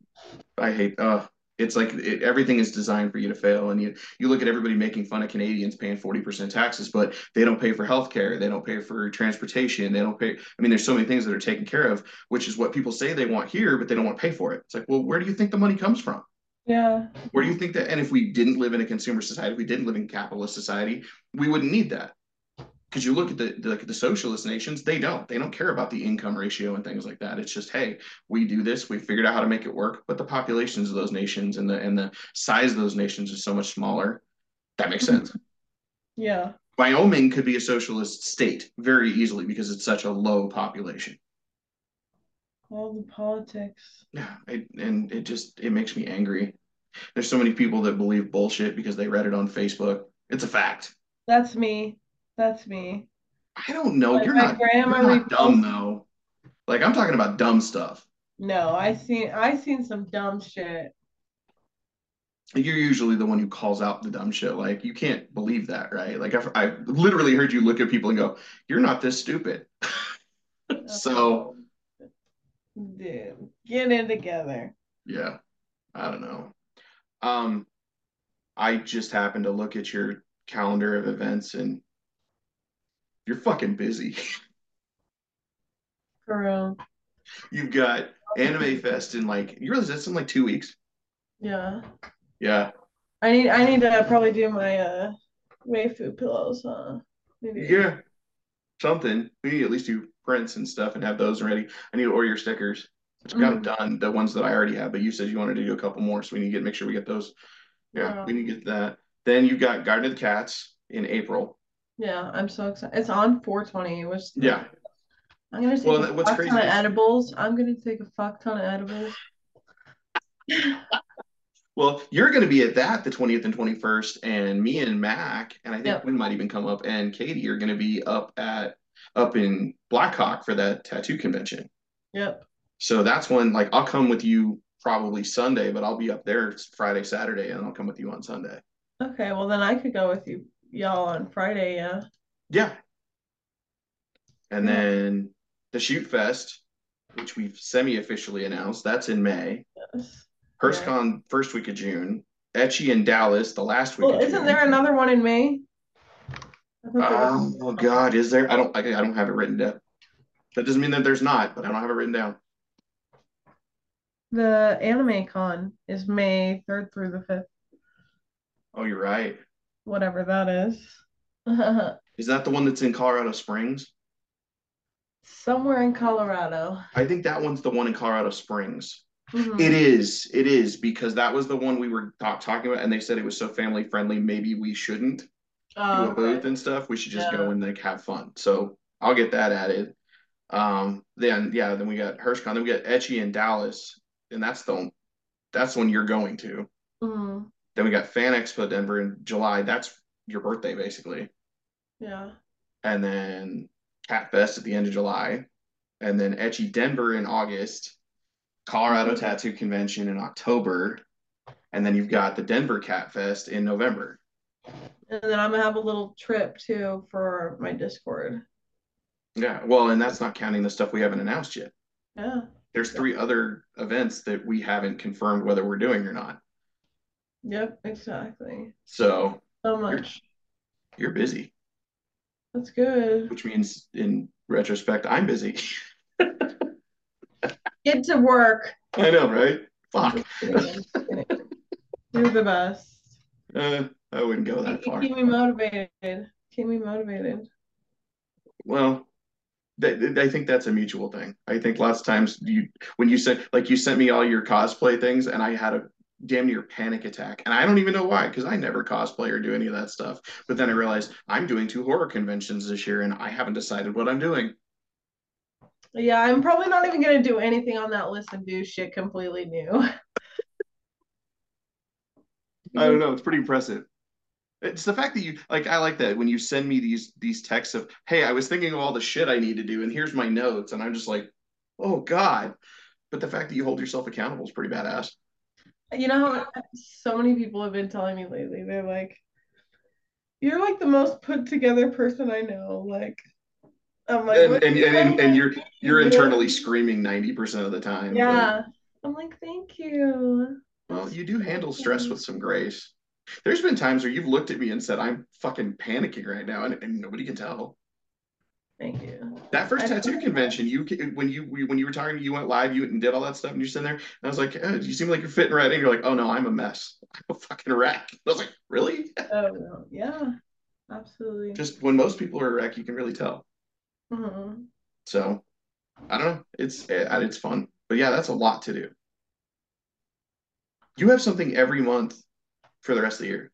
I hate. Uh, it's like it, everything is designed for you to fail, and you you look at everybody making fun of Canadians paying forty percent taxes, but they don't pay for healthcare, they don't pay for transportation, they don't pay. I mean, there's so many things that are taken care of, which is what people say they want here, but they don't want to pay for it. It's like, well, where do you think the money comes from? Yeah. Where do you think that? And if we didn't live in a consumer society, if we didn't live in capitalist society, we wouldn't need that. Because you look at the, the like the socialist nations, they don't. They don't care about the income ratio and things like that. It's just, hey, we do this, we figured out how to make it work, but the populations of those nations and the and the size of those nations is so much smaller. That makes sense. Yeah. Wyoming could be a socialist state very easily because it's such a low population. All the politics. Yeah, it, and it just it makes me angry. There's so many people that believe bullshit because they read it on Facebook. It's a fact. That's me. That's me. I don't know. Like You're not, grandma you're not dumb though. Like I'm talking about dumb stuff. No, I seen I seen some dumb shit. You're usually the one who calls out the dumb shit. Like you can't believe that, right? Like I've, I've literally heard you look at people and go, "You're not this stupid." so Dude, get it together. yeah, I don't know. Um, I just happened to look at your calendar of events and you're fucking busy. For real. You've got Anime Fest in like you realize that's in like two weeks. Yeah. Yeah. I need I need to probably do my uh waifu pillows, huh? Maybe. Yeah. Something. We need at least do prints and stuff and have those ready. I need to order your stickers. Which I've got them done, the ones that I already have, but you said you wanted to do a couple more, so we need to get make sure we get those. Yeah, Yeah. we need to get that. Then you've got Garden of the Cats in April. Yeah, I'm so excited. It's on 420, which Yeah. I'm gonna take Well, a what's fuck crazy ton of edibles. I'm gonna take a fuck ton of edibles. Well, you're going to be at that the 20th and 21st, and me and Mac, and I think Yep. Might even come up, and Katie are going to be up at up in Blackhawk for that tattoo convention. Yep. So that's when, like, I'll come with you probably Sunday, but I'll be up there Friday, Saturday, and I'll come with you on Sunday. Okay, well then I could go with you y'all on Friday, yeah. Yeah. And Yeah. then the Shoot Fest, which we've semi-officially announced, that's in May. Yes. HurstCon first week of June. Etchy in Dallas the last week Well, isn't June. there another one in May? I thought there was- um, Oh God, is there? I don't. I, I don't have it written down. That doesn't mean that there's not, but I don't have it written down. The Anime Con is May 3rd through the 5th, Oh, you're right. Whatever that is. Is that the one that's in Colorado Springs? Somewhere in Colorado. I think that one's the one in Colorado Springs. Mhm. It is. It is because that was the one we were talk, talking about, and they said it was so family friendly. Maybe we shouldn't do Oh, a booth okay. and stuff. We should just Yeah. go and like have fun. So I'll get that added. Um, then yeah, then we got HurstCon. Then we got Etchy in Dallas, and that's the that's when you're going to. Mhm. Then we got Fan Expo Denver in July. That's your birthday basically. Yeah. And then Cat Fest at the end of July. And then Etchy Denver in August. Colorado Tattoo Convention in October. And then you've got the Denver Cat Fest in November. And then I'm gonna have a little trip too for my Discord. Yeah, well, and that's not counting the stuff we haven't announced yet. Yeah. There's three other events that we haven't confirmed whether we're doing or not. Yep, exactly. So So much. you're busy, That's good. which means in retrospect, I'm busy. Get to work. I know, right? Fuck. Just kidding, just kidding. You're the best. Uh, I wouldn't go that far. keep me motivated. Keep me motivated. Well, th- th- I think that's a mutual thing. I think lots of times you, when you sent, like you sent me all your cosplay things, and I had a damn near panic attack, and I don't even know why, because I never cosplay or do any of that stuff. But then I realized I'm doing two horror conventions this year, and I haven't decided what I'm doing. Yeah, I'm probably not even gonna do anything on that list and do shit completely new. I don't know. It's pretty impressive. It's the fact that you like. I like that when you send me these these texts of, "Hey, I was thinking of all the shit I need to do, and here's my notes," and I'm just like, "Oh God!" But the fact that you hold yourself accountable is pretty badass. You know how so many people have been telling me lately, they're like, you're like the most put together person I know. Like, I'm like, and and, and, and, and you're you're internally screaming 90% of the time. but, Yeah. I'm like, thank you. well, you do handle stress with some grace. There's been times where you've looked at me and said, I'm fucking panicking right now, and, and nobody can tell. Thank you. That first I- tattoo convention, you when you when you were talking, you went live, you and did all that stuff, and you're sitting there, and I was like, eh, you seem like you're fitting right in. You're like, oh no, I'm a mess. I'm a fucking wreck. I was like, really? Oh no. Yeah. Absolutely. Just when most people are a wreck, you can really tell. Mhm. So I don't know. It's eh, it's fun, but yeah, that's a lot to do. You have something every month for the rest of the year.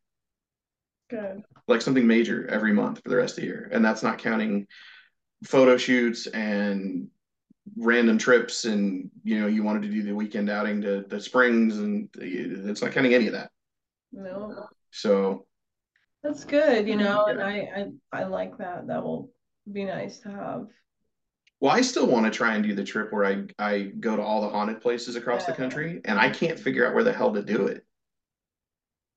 Good. like something major every month for the rest of the year. And that's not counting photo shoots and random trips and you know you wanted to do the weekend outing to the springs and it's not counting any of that. No. So That's good, you know, and I, I I like that. That will be nice to have. well I still want to try and do the trip where I I go to all the haunted places across the country and I can't figure out where the hell to do it.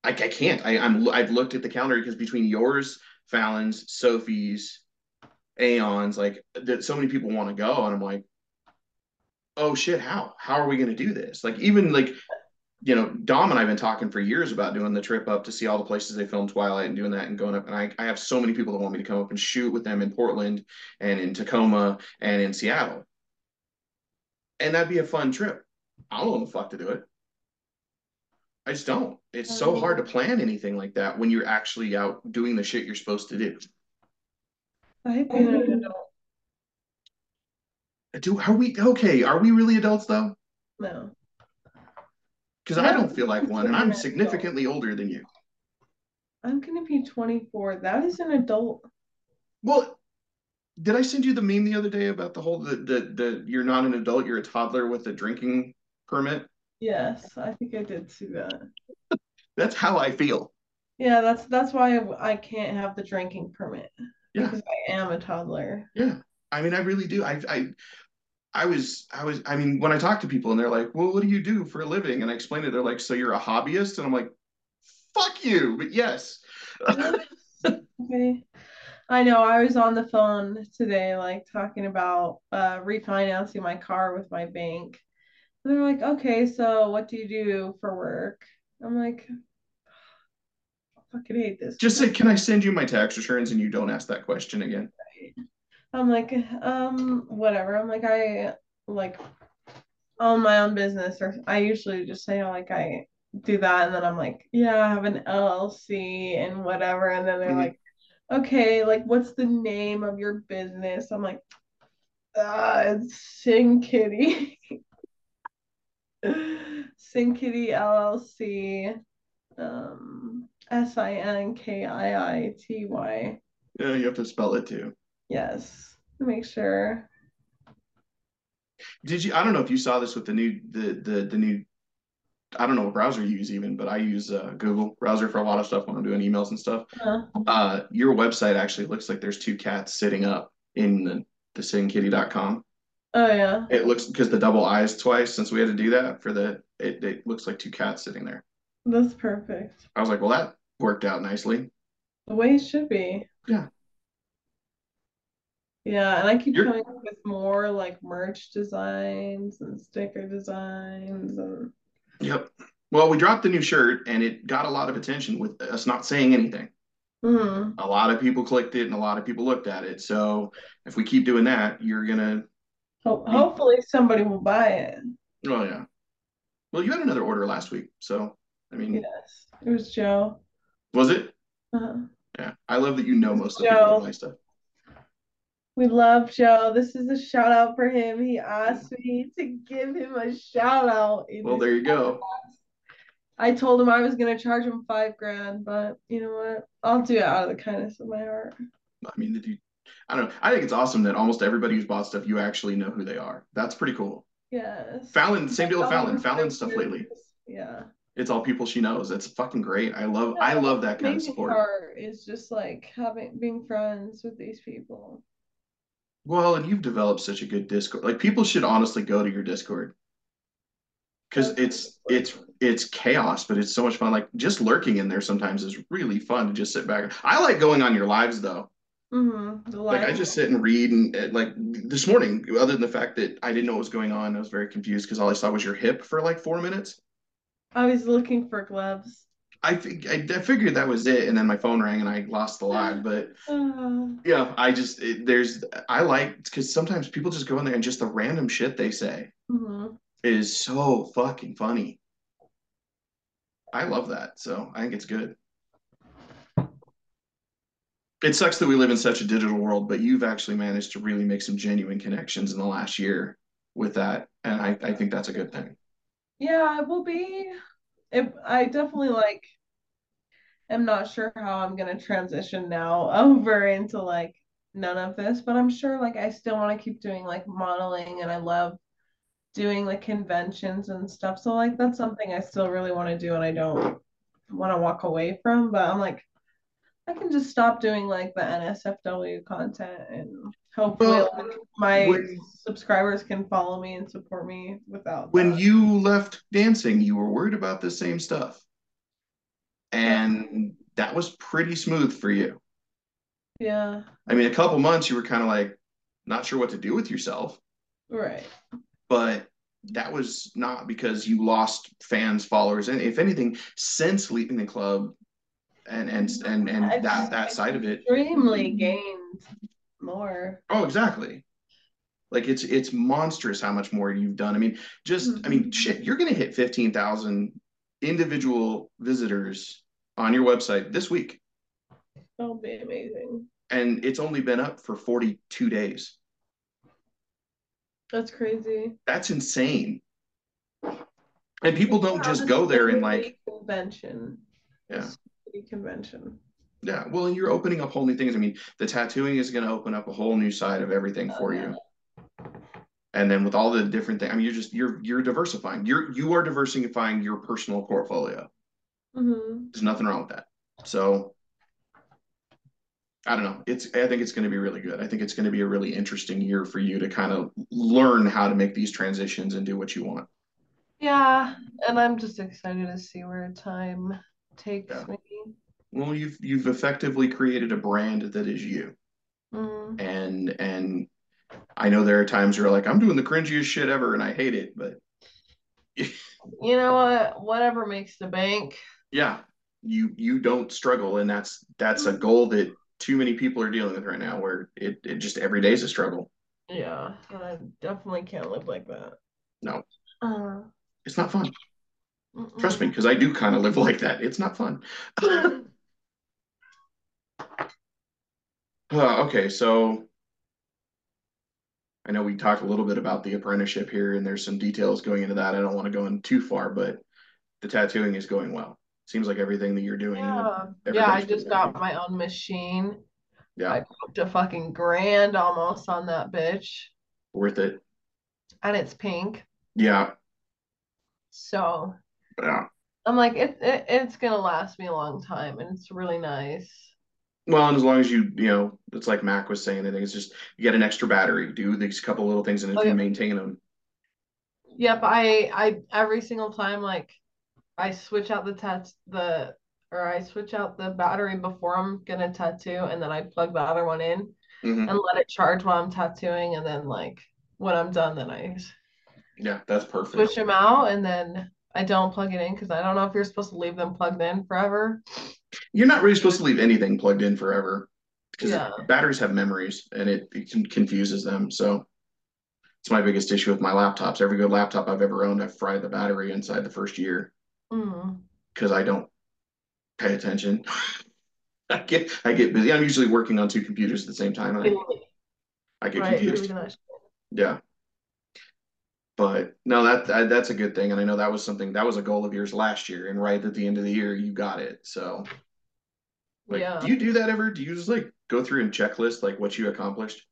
I, I can't. I, I'm I've looked at the calendar because between yours, Fallon's, Sophie's, Aeon's, like that so many people want to go, and I'm like, oh shit, how? How are we gonna do this? Like even like you know, Dom and I've been talking for years about doing the trip up to see all the places they filmed Twilight and doing that and going up. And I, I have so many people that want me to come up and shoot with them in Portland and in Tacoma and in Seattle. And that'd be a fun trip. I don't know the fuck to do it. I just don't. It's so mm. hard to plan anything like that when you're actually out doing the shit you're supposed to do. I hate being an adult. Do are we okay? Are we really adults though? No. Because I don't feel like one, and I'm significantly older than you. I'm gonna be 24. That is an adult. Well, did I send you the meme the other day about the whole the the, the you're not an adult, you're a toddler with a drinking permit? Yes, I think I did see that. That's how I feel. Yeah, that's that's why I can't have the drinking permit. Yeah. Because I am a toddler. Yeah. I mean, I really do. I I I was I was I mean, when I talk to people and they're like, "Well, what do you do for a living?" and I explain it, they're like, "So you're a hobbyist?" and I'm like, "Fuck you!" But yes. okay. I know I was on the phone today, like talking about uh, refinancing my car with my bank. And they're like, okay, so what do you do for work? I'm like, fucking hate this. Just say, "Can I send you my tax returns?" and you don't ask that question again. I'm like, um, whatever. I'm like, I like own my own business, or I usually just say like I do that, and then I'm like, yeah, I have an LLC and whatever, and then they're Mhm. like, okay, like what's the name of your business? I'm like, ah, it's Sin Kitty. Sin Kitty LLC. Um, S I N K I I T Y. Yeah, you have to spell it too. Yes. Make sure. Did you? I don't know if you saw this with the new the the the new. I don't know what browser you use even, but I use uh, Google browser for a lot of stuff when I'm doing emails and stuff. Uh, Uh, your website actually looks like there's two cats sitting up in the the sinkitty.com. oh yeah. It looks because the double eyes twice since we had to do that for the it, it looks like two cats sitting there. That's perfect. I was like, well, that worked out nicely. The way it should be. Yeah. Yeah, and I keep You're- coming up with more like merch designs and sticker designs and Yep. Well, we dropped the new shirt and it got a lot of attention with us not saying anything. Mhm. A lot of people clicked it and a lot of people looked at it. So if we keep doing that, you're gonna. Ho- hopefully somebody will buy it. Oh yeah. Well, you had another order last week, so I mean, Yes. It was Joe. Was it? Uh-huh. Yeah. I love that you know most of the people buy stuff. We love Joe. This is a shout out for him. He asked me to give him a shout out. Well, there you go. I told him I was gonna charge him five grand, but you know what? I'll do it out of the kindness of my heart. I mean? I don't know. I think it's awesome that almost everybody who's bought stuff, you actually know who they are. That's pretty cool. Yes. Fallon, same deal with All Fallon. Fallon stuff lately. Yeah. It's all people she knows. It's fucking great. I love. I love that kind of support. part is just like having being friends with these people. Well, and you've developed such a good Discord. Like people should honestly go to your Discord because it's it's it's chaos, but it's so much fun. Like just lurking in there sometimes is really fun to just sit back. I like going on your lives though. Mm-hmm. Like I just sit and read and uh, like this morning, other than the fact that I didn't know what was going on, I was very confused because all I saw was your hip for like four minutes. I was looking for gloves. I think I, I figured that was it, and then my phone rang and I lost the live. But Uh, yeah, I just it, there's I like because sometimes people just go in there and just the random shit they say mhm. is so fucking funny. I love that, so I think it's good. It sucks that we live in such a digital world, but you've actually managed to really make some genuine connections in the last year with that, and I, I think that's a good thing. Yeah, it will be. It, I definitely like I'm not sure how I'm gonna transition now over into like none of this, but I'm sure like I still want to keep doing like modeling and I love doing like conventions and stuff. So like that's something I still really want to do and I don't want to walk away from, but I'm like I can just stop doing like the NSFW content and hopefully Well, my when- subscribers can follow me and support me without When that. you left dancing, you were worried about the same stuff, and that was pretty smooth for you. Yeah, I mean, a couple months you were kind of like not sure what to do with yourself, right. but that was not because you lost fans, followers, and if anything, since leaving the club, and and and and that that side of it. Extremely gained more. Oh, exactly. Like it's it's monstrous how much more you've done. I mean, just I mean, mm-hmm. shit, you're gonna hit fifteen thousand individual visitors on your website this week, That'll be amazing. and it's only been up for forty two days. That's crazy. That's insane. And people don't Yeah, just go there and like, convention. Yeah. City convention. Yeah, well, and you're opening up whole new things. I mean, the tattooing is going to open up a whole new side of everything for you. And then with all the different things, I mean, you're just you're you're diversifying. You're you are diversifying your personal portfolio. hmm There's nothing wrong with that. So I don't know. It's I think it's going to be really good. I think it's going to be a really interesting year for you to kind of learn how to make these transitions and do what you want. Yeah, and I'm just excited to see where time takes Yeah. me. Well, you've you've effectively created a brand that is you. Mm. And and I know there are times where you're like, I'm doing the cringiest shit ever and I hate it, but You know what? Whatever makes the bank. yeah, you you don't struggle, and that's that's a goal that too many people are dealing with right now, where it, it just every day is a struggle. Yeah, I definitely can't live like that. No. Uh, It's not fun. mm-mm. Trust me, because I do kind of live like that. It's not fun. Uh, okay, so I know we talked a little bit about the apprenticeship here, and there's some details going into that. I don't want to go in too far, but the tattooing is going well. Seems like everything that you're doing. Yeah, yeah. I just got my own machine. Yeah, I booked a fucking grand almost on that bitch, worth it. and it's pink. Yeah, So yeah. I'm like, it, it it's gonna last me a long time, and it's really nice. Well, and as long as you, you know, it's like Mac was saying, I think it's just you get an extra battery, do these couple little things, and if Oh, you yeah. maintain them, Yep, I I every single time like I switch out the tat the or I switch out the battery before I'm gonna tattoo, and then I plug the other one in Mhm. and let it charge while I'm tattooing, and then like when I'm done, then I yeah, that's perfect. switch them out, and then I don't plug it in because I don't know if you're supposed to leave them plugged in forever. You're not really supposed to leave anything plugged in forever because Yeah. batteries have memories and it, it confuses them. So it's my biggest issue with my laptops. Every good laptop I've ever owned, I've fried the battery inside the first year Mm. because I don't pay attention. I get I get busy. I'm usually working on two computers at the same time I, I get Right, confused. leaving that shit. Yeah. But no, that, that that's a good thing, and I know that was something that was a goal of yours last year, and right at the end of the year, you got it. So, like, Yeah, do you do that ever? Do you just like go through and checklist like what you accomplished?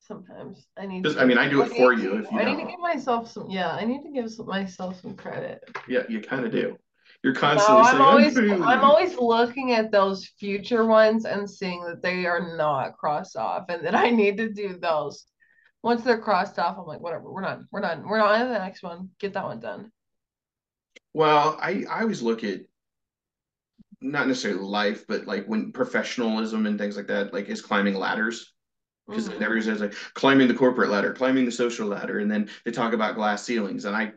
sometimes I need Just, to. I mean, I do it for need you if you I need to give myself some. Yeah, I need to give some- myself some credit. Yeah, you kind of do. You're No, constantly I'm saying, always failing." I'm always looking at those future ones and seeing that they are not crossed off and that I need to do those. Once they're crossed off, I'm like, whatever, we're done. We're done. We're not on to the next one. Get that one done. Well, I I always look at not necessarily life, but like when professionalism and things like that, like is climbing ladders. because Mhm. everybody says like climbing the corporate ladder, climbing the social ladder, and then they talk about glass ceilings. And I,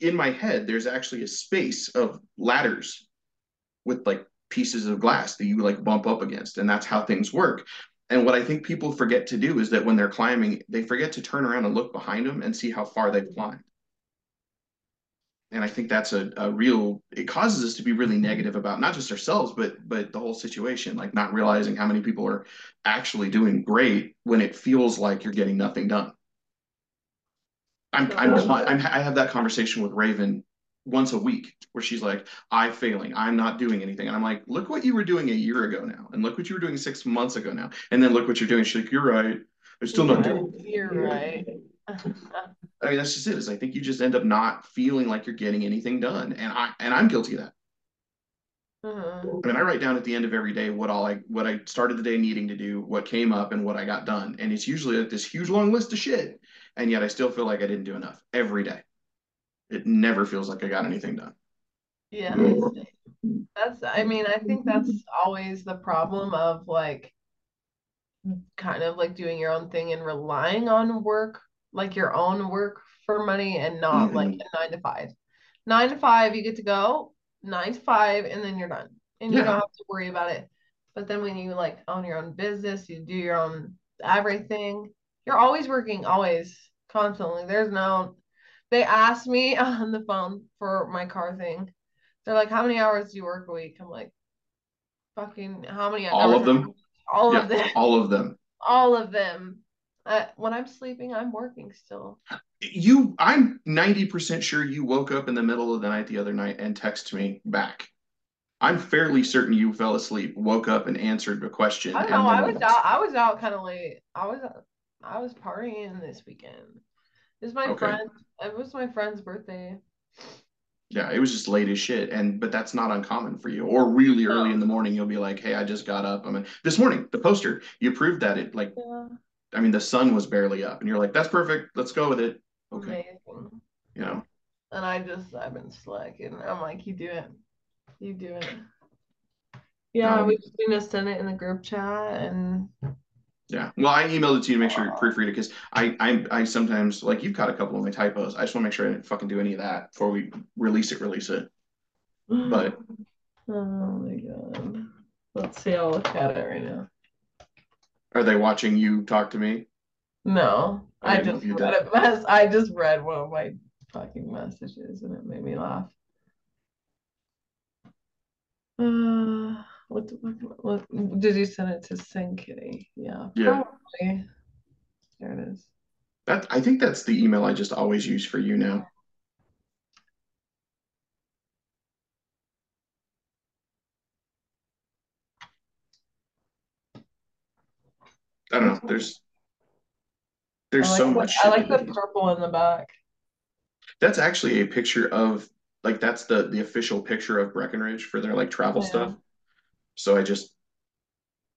in my head, there's actually a space of ladders with like pieces of glass that you like bump up against, and that's how things work. And what I think people forget to do is that when they're climbing, they forget to turn around and look behind them and see how far they've climbed. And I think that's a, a real it causes us to be really negative about not just ourselves, but but the whole situation, like not realizing how many people are actually doing great when it feels like you're getting nothing done. I'm, I'm, I'm I have that conversation with Raven once a week where she's like, I'm failing. I'm not doing anything. And I'm like, look what you were doing a year ago now. And look what you were doing six months ago now. And then look what you're doing. She's like, you're right. I'm still not doing it. You're right. I mean, that's just it. Is I think you just end up not feeling like you're getting anything done. And I and I'm guilty of that. Mhm. I mean, I write down at the end of every day what all I what I started the day needing to do, what came up, and what I got done. And it's usually like this huge long list of shit. And yet I still feel like I didn't do enough every day. It never feels like I got anything done. Yeah. That's, I mean, I think that's always the problem of like kind of like doing your own thing and relying on work like your own work for money and not mm-hmm. like a nine to five. Nine to five, you get to go nine to five, and then you're done, and yeah. you don't have to worry about it. But then when you like own your own business, you do your own everything. You're always working, always, constantly. There's no. They asked me on the phone for my car thing. They're like, "How many hours do you work a week?" I'm like, "Fucking how many?" Hours? All of them. All yeah, of them. All of them. All of them. Uh, when I'm sleeping, I'm working still. You, I'm 90% sure you woke up in the middle of the night the other night and texted me back. I'm fairly certain you fell asleep, woke up, and answered the question. I know. I was out. I was out kind of late. I was. I was partying this weekend. It was my okay. friend. It was my friend's birthday. Yeah, it was just late as shit, and but that's not uncommon for you. Or really early no. in the morning, you'll be like, "Hey, I just got up." I mean, this morning the poster you proved that it like yeah. I mean, the sun was barely up, and you're like, "That's perfect. Let's go with it." Okay. Amazing. You know. And I just I've been slacking. I'm like, you do it. You do it. Yeah, um, we just need to send it in the group chat and. Yeah, well, I emailed it to you to make sure you proofread it because I, I I sometimes like you've caught a couple of my typos. I just want to make sure I didn't fucking do any of that before we release it. Release it. But. Oh my god. Let's see. I'll look at it right now. Are they watching you talk to me? No, I, I just read a mess. I just read one of my fucking messages and it made me laugh. Uh, what, what, what did you send it to Sin Kitty? Yeah, yeah. Probably. There it is. That I think that's the email I just always use for you now. I don't know. There's there's like so the, much. I like the purple in the back. That's actually a picture of like that's the the official picture of Breckenridge for their like travel yeah. stuff. So I just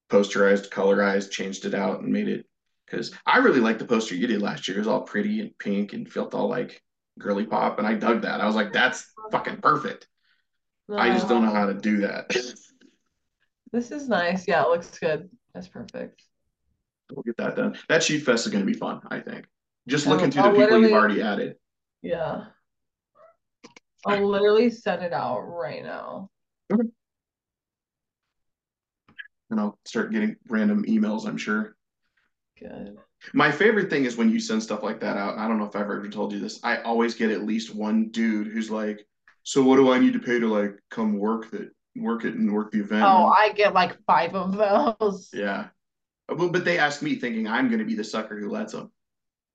posterized, colorized, changed it out, and made it because I really liked the poster you did last year. It was all pretty and pink and felt all like girly pop, and I dug that. I was like, that's fucking perfect. No. I just don't know how to do that. this is nice. Yeah, it looks good. That's perfect we'll get that done. That sheet fest is going to be fun, I think. Just looking through the people you've already added. Yeah. I'll literally send it out right now. Okay. And I'll start getting random emails, I'm sure. Good. My favorite thing is when you send stuff like that out. I don't know if I've ever told you this. I always get at least one dude who's like, "So what do I need to pay to like come work that work it and work the event?" Oh, I get like five of those. Yeah, well, but they ask me thinking I'm going to be the sucker who lets them.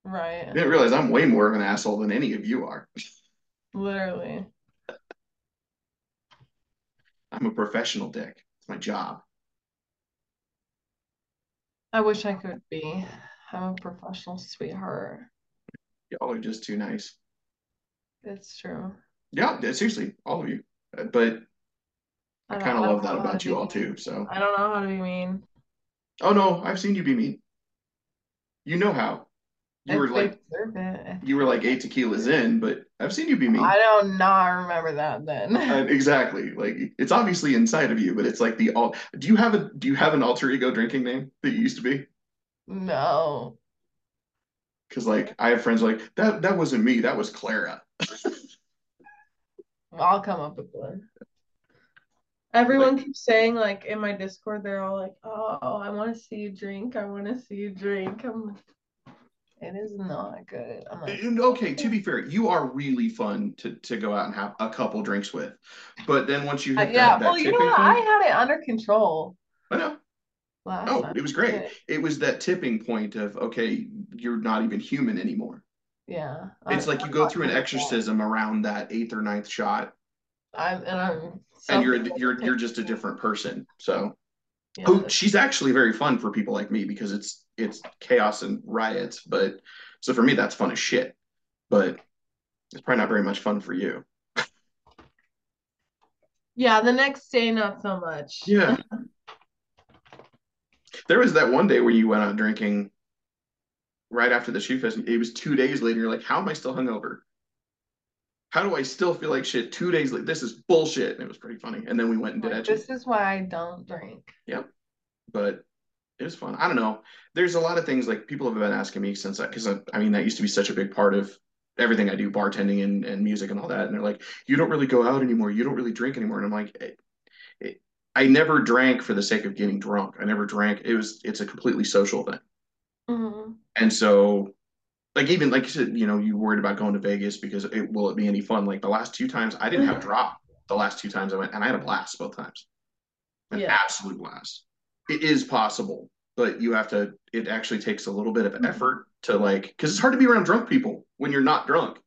Right. They didn't realize I'm way more of an asshole than any of you are. Literally. I'm a professional dick. It's my job. I wish I could be. I'm a professional sweetheart. Y'all are just too nice. It's true. Yeah, seriously, all of you. But I, I kind of love that about you all too. So I don't know how to be mean. Oh no, I've seen you be mean. You know how. You were like you were like eight tequilas in, but I've seen you be mean. I don't not remember that then. uh, exactly. Like it's obviously inside of you, but it's like the all. Do you have a Do you have an alter ego drinking name that you used to be? No. Because like I have friends like that. That wasn't me. That was Clara. I'll come up with one. Everyone like, keeps saying like in my Discord, they're all like, "Oh, I want to see you drink. I want to see you drink." I'm like, it is not good. I'm like, okay. To be fair, you are really fun to to go out and have a couple drinks with, but then once you hit uh, yeah, that, well, you know I had it under control. I know. Last oh, it was great. It was that tipping point of okay, you're not even human anymore. Yeah. It's I, like you go through an exorcism that. around that eighth or ninth shot. I'm and I'm and you're you're you're just a different person. So, yeah. oh, she's actually very fun for people like me because it's it's chaos and riots. But so for me, that's fun as shit. But it's probably not very much fun for you. Yeah, the next day, not so much. Yeah. there was that one day where you went out drinking right after the shoe fest. It was two days later. You're like, how am I still hungover? how do I still feel like shit two days later? This is bullshit. And it was pretty funny. And then we went and did like, This is why I don't drink. Yep. But it was fun. I don't know. There's a lot of things like people have been asking me since that because I, I mean that used to be such a big part of everything I do, bartending and, and music and all that. And they're like, you don't really go out anymore. You don't really drink anymore. And I'm like, it, it, I never drank for the sake of getting drunk. I never drank. It was it's a completely social thing. Mm-hmm. And so, like even like you said, you know, you worried about going to Vegas because it will it be any fun? Like the last two times, I didn't have drop. The last two times I went, and I had a blast both times. An Yeah. absolute blast. It is possible, but you have to. It actually takes a little bit of Mhm. effort to like because it's hard to be around drunk people when you're not drunk.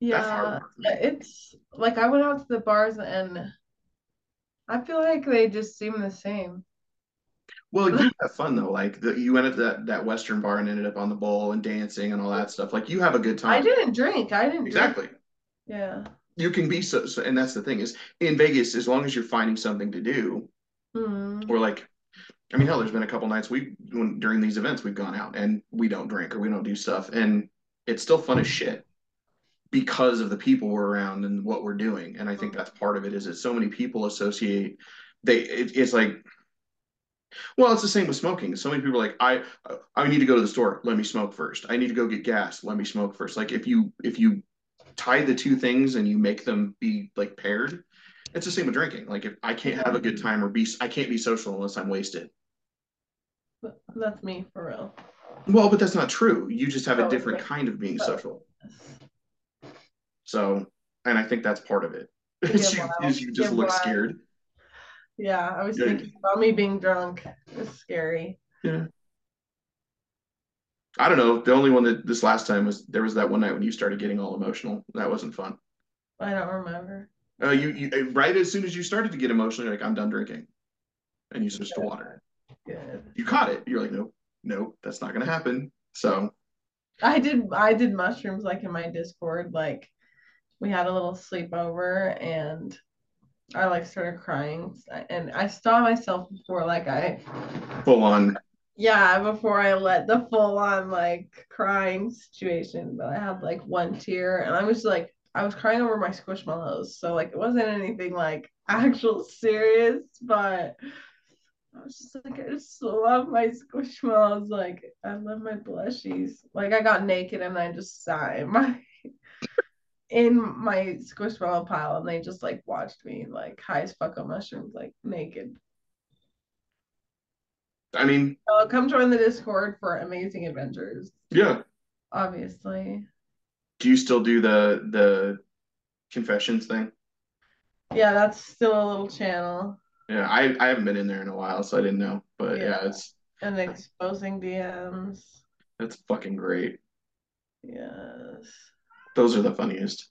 Yeah, work for me. it's like I went out to the bars and I feel like they just seem the same. Well, you have fun though. Like the, you went at that that Western bar and ended up on the bowl and dancing and all that stuff. Like you have a good time. I didn't drink. I didn't drink. Exactly. Yeah. You can be so, so, and that's the thing is in Vegas, as long as you're finding something to do, Mm. or like, I mean, hell, there's been a couple nights we when during these events we've gone out and we don't drink or we don't do stuff, and it's still fun as shit because of the people we're around and what we're doing. And I think that's part of it is that so many people associate they it, it's like well, it's the same with smoking. So many people are like, I I need to go to the store. Let me smoke first. I need to go get gas. Let me smoke first. Like if you if you tie the two things and you make them be like paired, it's the same with drinking. Like if I can't have a good time or be I can't be social unless I'm wasted. That's me for real. Well, but that's not true. You just have a Oh, different okay. kind of being Oh. social. So, and I think that's part of it. Is you, is you just look scared. Yeah, I was Good. thinking about me being drunk. It's scary. Yeah. I don't know. The only one that this last time was there was that one night when you started getting all emotional. That wasn't fun. I don't remember. Uh, you, you right as soon as you started to get emotional, you're like, I'm done drinking. And you switched to water. Good. You caught it. You're like, nope, nope, that's not gonna happen. So I did I did mushrooms like in my Discord. Like we had a little sleepover and I like started crying and I saw myself before like I full on yeah, before I let the full on like crying situation, but I had like one tear and I was like I was crying over my squishmallows. So like it wasn't anything like actual serious, but I was just like, I just love my squishmallows. Like I love my blushies. Like I got naked and I just sat in my in my squishmallow pile and they just like watched me like high as fuck on mushrooms, like naked. I mean, So come join the Discord for amazing adventures. yeah. Obviously. Do you still do the the confessions thing? Yeah, that's still a little channel. Yeah, I, I haven't been in there in a while, so I didn't know. But yeah, Yeah. it's And exposing DMs. that's fucking great. Yes. Those are the funniest.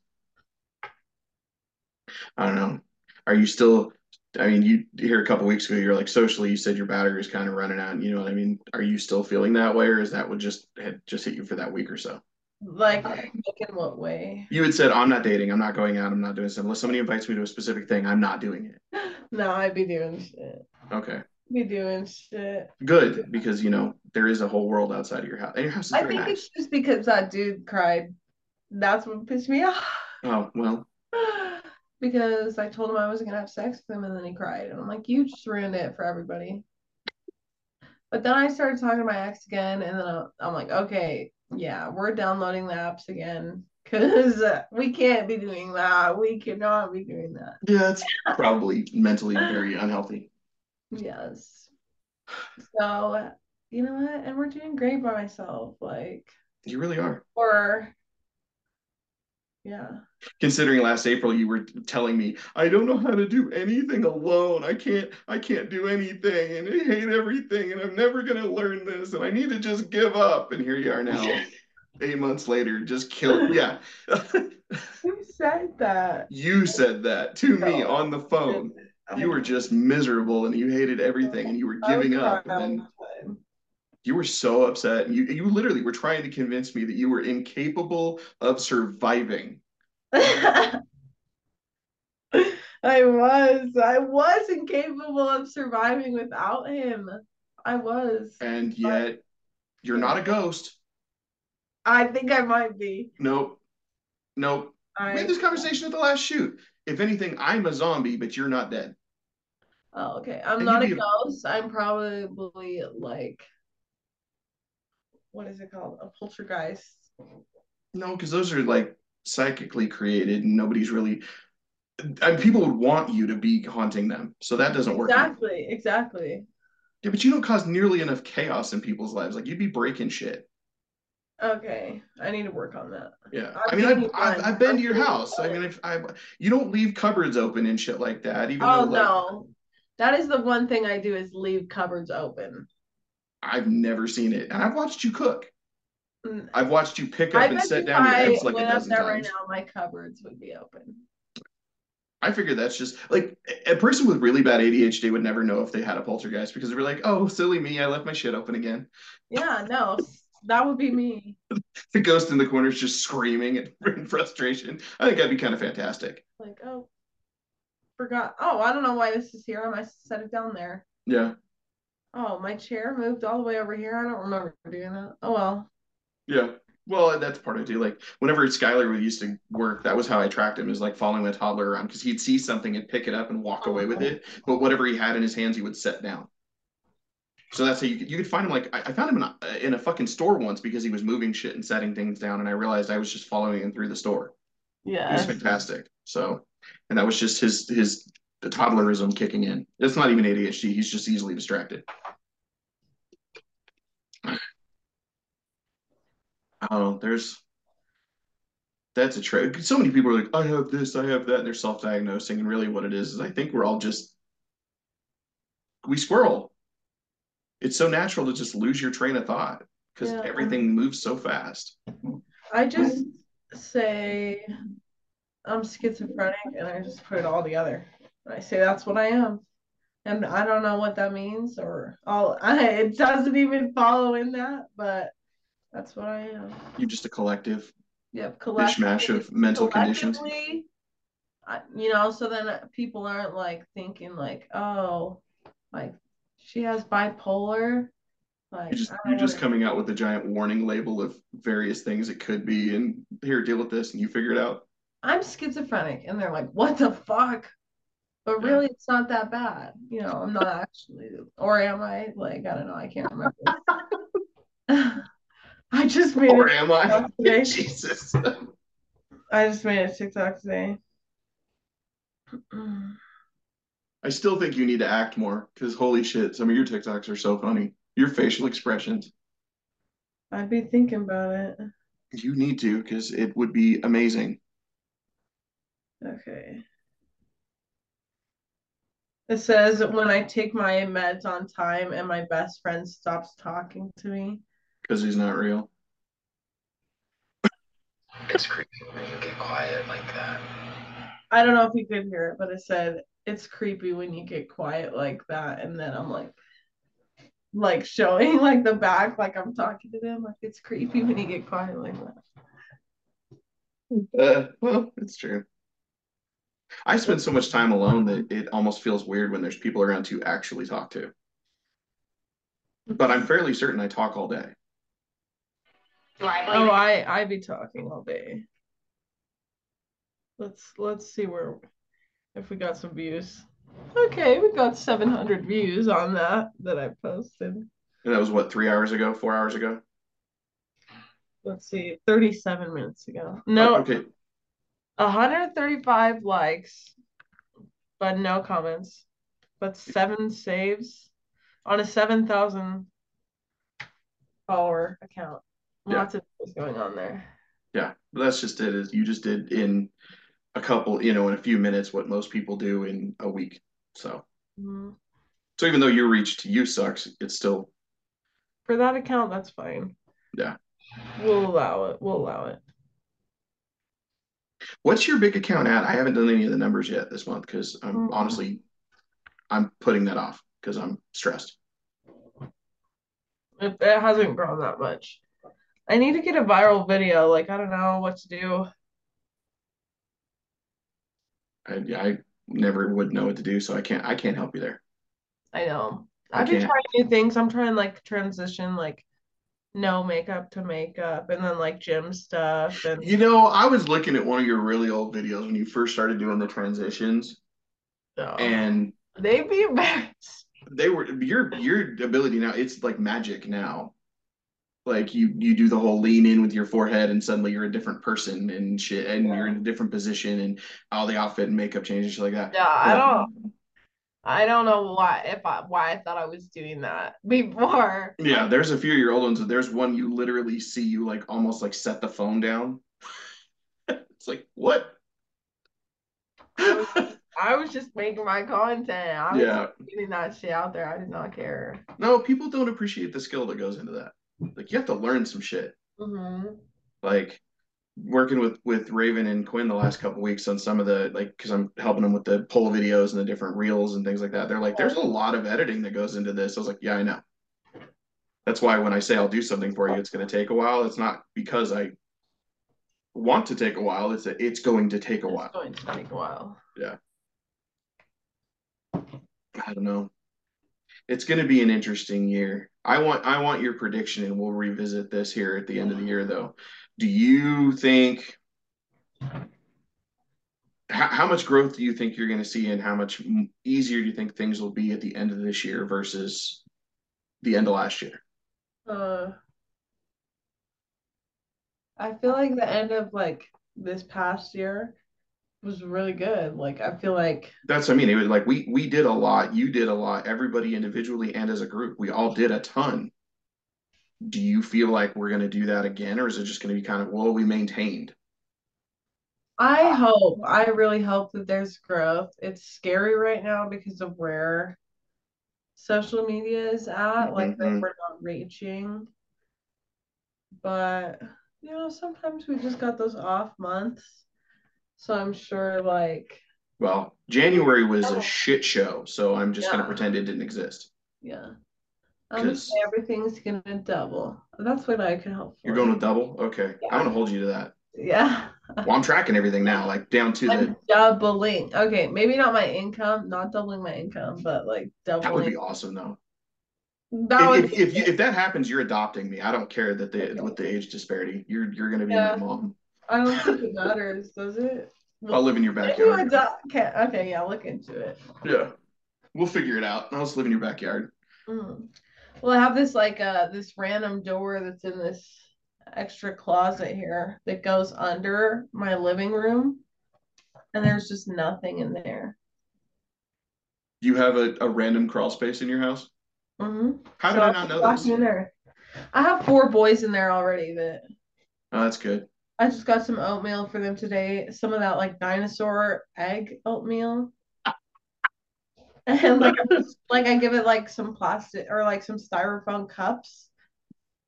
I don't know. Are you still? I mean, you here a couple weeks ago, you're like socially, you said your battery is kind of running out. You know what I mean? Are you still feeling that way, or is that what just had just hit you for that week or so? Uh, like in what way? You had said, "I'm not dating. I'm not going out. I'm not doing something." Unless somebody invites me to a specific thing, I'm not doing it. No, I'd be doing shit. Okay, Be doing shit. good because you know there is a whole world outside of your house, and your house is I think nice. it's just because that dude cried. That's what pissed me off. Oh well, because I told him I wasn't gonna have sex with him and then he cried. And I'm like, you just ruined it for everybody. But then I started talking to my ex again, and then I'm like, okay, yeah, we're downloading the apps again because uh, we can't be doing that. We cannot be doing that. yeah, it's probably mentally very unhealthy. Yes. So, you know what? And we're doing great by myself. Like, You really are. or, yeah. considering last April you were telling me I don't know how to do anything alone. I can't I can't do anything and I hate everything and I'm never gonna learn this and I need to just give up. And here you are now, eight months later, just killed. Yeah, Who said that? you said that to me on the phone. You were just miserable and you hated everything and you were giving up. And then all the time. You were so upset. You you literally were trying to convince me that you were incapable of surviving. I was. I was incapable of surviving without him. I was. And yet you're not a ghost. I think I might be. Nope. Nope. We had this conversation at the last shoot. If anything, I'm a zombie, but you're not dead. Oh, okay. I'm And not a ghost. I'm probably like, what is it called? A poltergeist. No, because those are like psychically created, and nobody's really. And people would want you to be haunting them, so that doesn't work. Exactly. Exactly. Yeah, but you don't cause nearly enough chaos in people's lives. Like you'd be breaking shit. Okay. I need to work on that. Yeah, I've I mean, I've, I've. I've been to your house. I mean, if I, you don't leave cupboards open and shit like that. Even Oh though, like, no. That is the one thing I do is leave cupboards open. I've never seen it, and I've watched you cook. Mm, I've watched you pick up I and set down your eggs like a dozen there right now, my cupboards would be open. I figure that's just like a person with really bad ADHD would never know if they had a poltergeist because they're like, "Oh, silly me, I left my shit open again." Yeah, no, that would be me. The ghost in the corner is just screaming in frustration. I think that'd be kind of fantastic. Like, oh, forgot. Oh, I don't know why this is here. I must set it down there. Yeah, Oh, my chair moved all the way over here. I don't remember doing that. Oh well. yeah. Well, that's part of it too. Like whenever Skylar used to work, that was how I tracked him is like following a toddler around because he'd see something and pick it up and walk away with it. But whatever he had in his hands, he would set down. So that's how you could, you could find him. Like I, I found him in a, in a fucking store once because he was moving shit and setting things down, and I realized I was just following him through the store. Yeah, it was fantastic. So, and that was just his his the toddlerism kicking in. It's not even ADHD. He's just easily distracted. Oh, there's that's a trick. So many people are like, I have this, I have that, and they're self-diagnosing. And really, what it is is I think we're all just we squirrel. It's so natural to just lose your train of thought because Yeah. everything moves so fast. I just say I'm schizophrenic and I just put it all together. I say that's what I am. And I don't know what that means or all I it doesn't even follow in that, but that's what I am. You're just a collective Yep, mishmash of mental conditions. I, you know, so then people aren't like thinking like, oh, like she has bipolar. Like You're just you're just coming out with a giant warning label of various things it could be, and here, deal with this, and you figure it out. I'm schizophrenic, and they're like, what the fuck? But really, it's not that bad. You know, I'm not actually, or am I? Like, I don't know. I can't remember. I just made Or am I? Today. Jesus. I just made a TikTok today. I still think you need to act more because holy shit, some of your TikToks are so funny. Your facial expressions. I'd be thinking about it. You need to because it would be amazing. Okay. It says when I take my meds on time and my best friend stops talking to me. Because he's not real. It's creepy when you get quiet like that. I don't know if you could hear it, but it said it's creepy when you get quiet like that. And then I'm like, like showing like the back, like I'm talking to them. Like it's creepy when you get quiet like that. Uh, well, it's true. I spend so much time alone that it almost feels weird when there's people around to actually talk to. But I'm fairly certain I talk all day. Do I believe Oh. I I be talking all day. Let's let's see where if we got some views. Okay, we got 700 views on that that I posted. And that was what, three hours ago, four hours ago? Let's see, 37 minutes ago. No, Oh, okay. 135 likes, but no comments. But seven saves on a 7,000 follower account. Yeah. Lots of things going on there. Yeah, but that's just it. Is you just did in a couple, you know, in a few minutes what most people do in a week. So, Mhm. so even though your reach to you sucks, it's still For that account, that's fine. Yeah. We'll allow it. We'll allow it. What's your big account at? I haven't done any of the numbers yet this month because I'm Mhm. honestly, I'm putting that off because I'm stressed. It, it hasn't grown that much. I need to get a viral video. Like, I don't know what to do. I, I never would know what to do, so I can't, I can't help you there. I know. I've been trying new things. I'm trying like transition like no makeup to makeup and then like gym stuff and You know, I was looking at one of your really old videos when you first started doing the transitions, so and They'd be embarrassed. They were your your ability now. It's like magic now. Like you you do the whole lean in with your forehead, and suddenly you're a different person and shit, and Yeah. you're in a different position, and all the outfit and makeup changes shit like that. Yeah, I don't I don't know why if I why I thought I was doing that before. Yeah, there's a few of your old ones. There's one you literally see you like almost like set the phone down. it's like what? I was just making my content. I was Yeah. getting that shit out there. I did not care. No, people don't appreciate the skill that goes into that. Like you have to learn some shit. hmm Like working with with Raven and Quinn the last couple weeks on some of the like because I'm helping them with the poll videos and the different reels and things like that. They're like, there's a lot of editing that goes into this. I was like, yeah, I know. That's why when I say I'll do something for you, it's going to take a while. It's not because I want to take a while. It's a, it's going to take a It's while. It's going to take a while. Yeah. I don't know. It's going to be an interesting year. I want I want your prediction, and we'll revisit this here at the end of the year. Though, do you think how, much growth do you think you're going to see, and how much easier do you think things will be at the end of this year versus the end of last year? Uh, I feel like the end of like this past year was really good. Like I feel like That's what I mean. It was like we we did a lot. You did a lot. Everybody individually and as a group, we all did a ton. Do you feel like we're going to do that again, or is it just going to be kind of well, we maintained? I hope, I really hope that there's growth. It's scary right now because of where social media is at, like that Mhm. we're not reaching. But you know, sometimes we just got those off months. So I'm sure like Well, January was Oh. a shit show, so I'm just going to pretend it didn't exist. yeah. I'm gonna 'Cause- say everything's gonna double. That's what I can hope for. You're going with double? Okay. Yeah. I'm going to hold you to that. Yeah. Well, I'm tracking everything now, like down to I'm the. doubling. Okay, maybe not my income, not doubling my income, but like That would doubling. be awesome, though. That would If, be if, you, if that happens, you're adopting me. I don't care that the with the age disparity. You're you're going to be Yeah. my mom. I don't think it matters, does it? I'll live in your you backyard. adopt, okay, okay, yeah, look into it. Yeah. We'll figure it out. I'll just live in your backyard. Mm. Well, I have this like uh this random door that's in this extra closet here that goes under my living room, and there's just nothing in there. You have a, a random crawl space in your house? hmm How did So I I'll not know this? in there. I have four boys in there already that Oh, that's good. I just got some oatmeal for them today. Some of that like dinosaur egg oatmeal. And like like I give it like some plastic or like some styrofoam cups,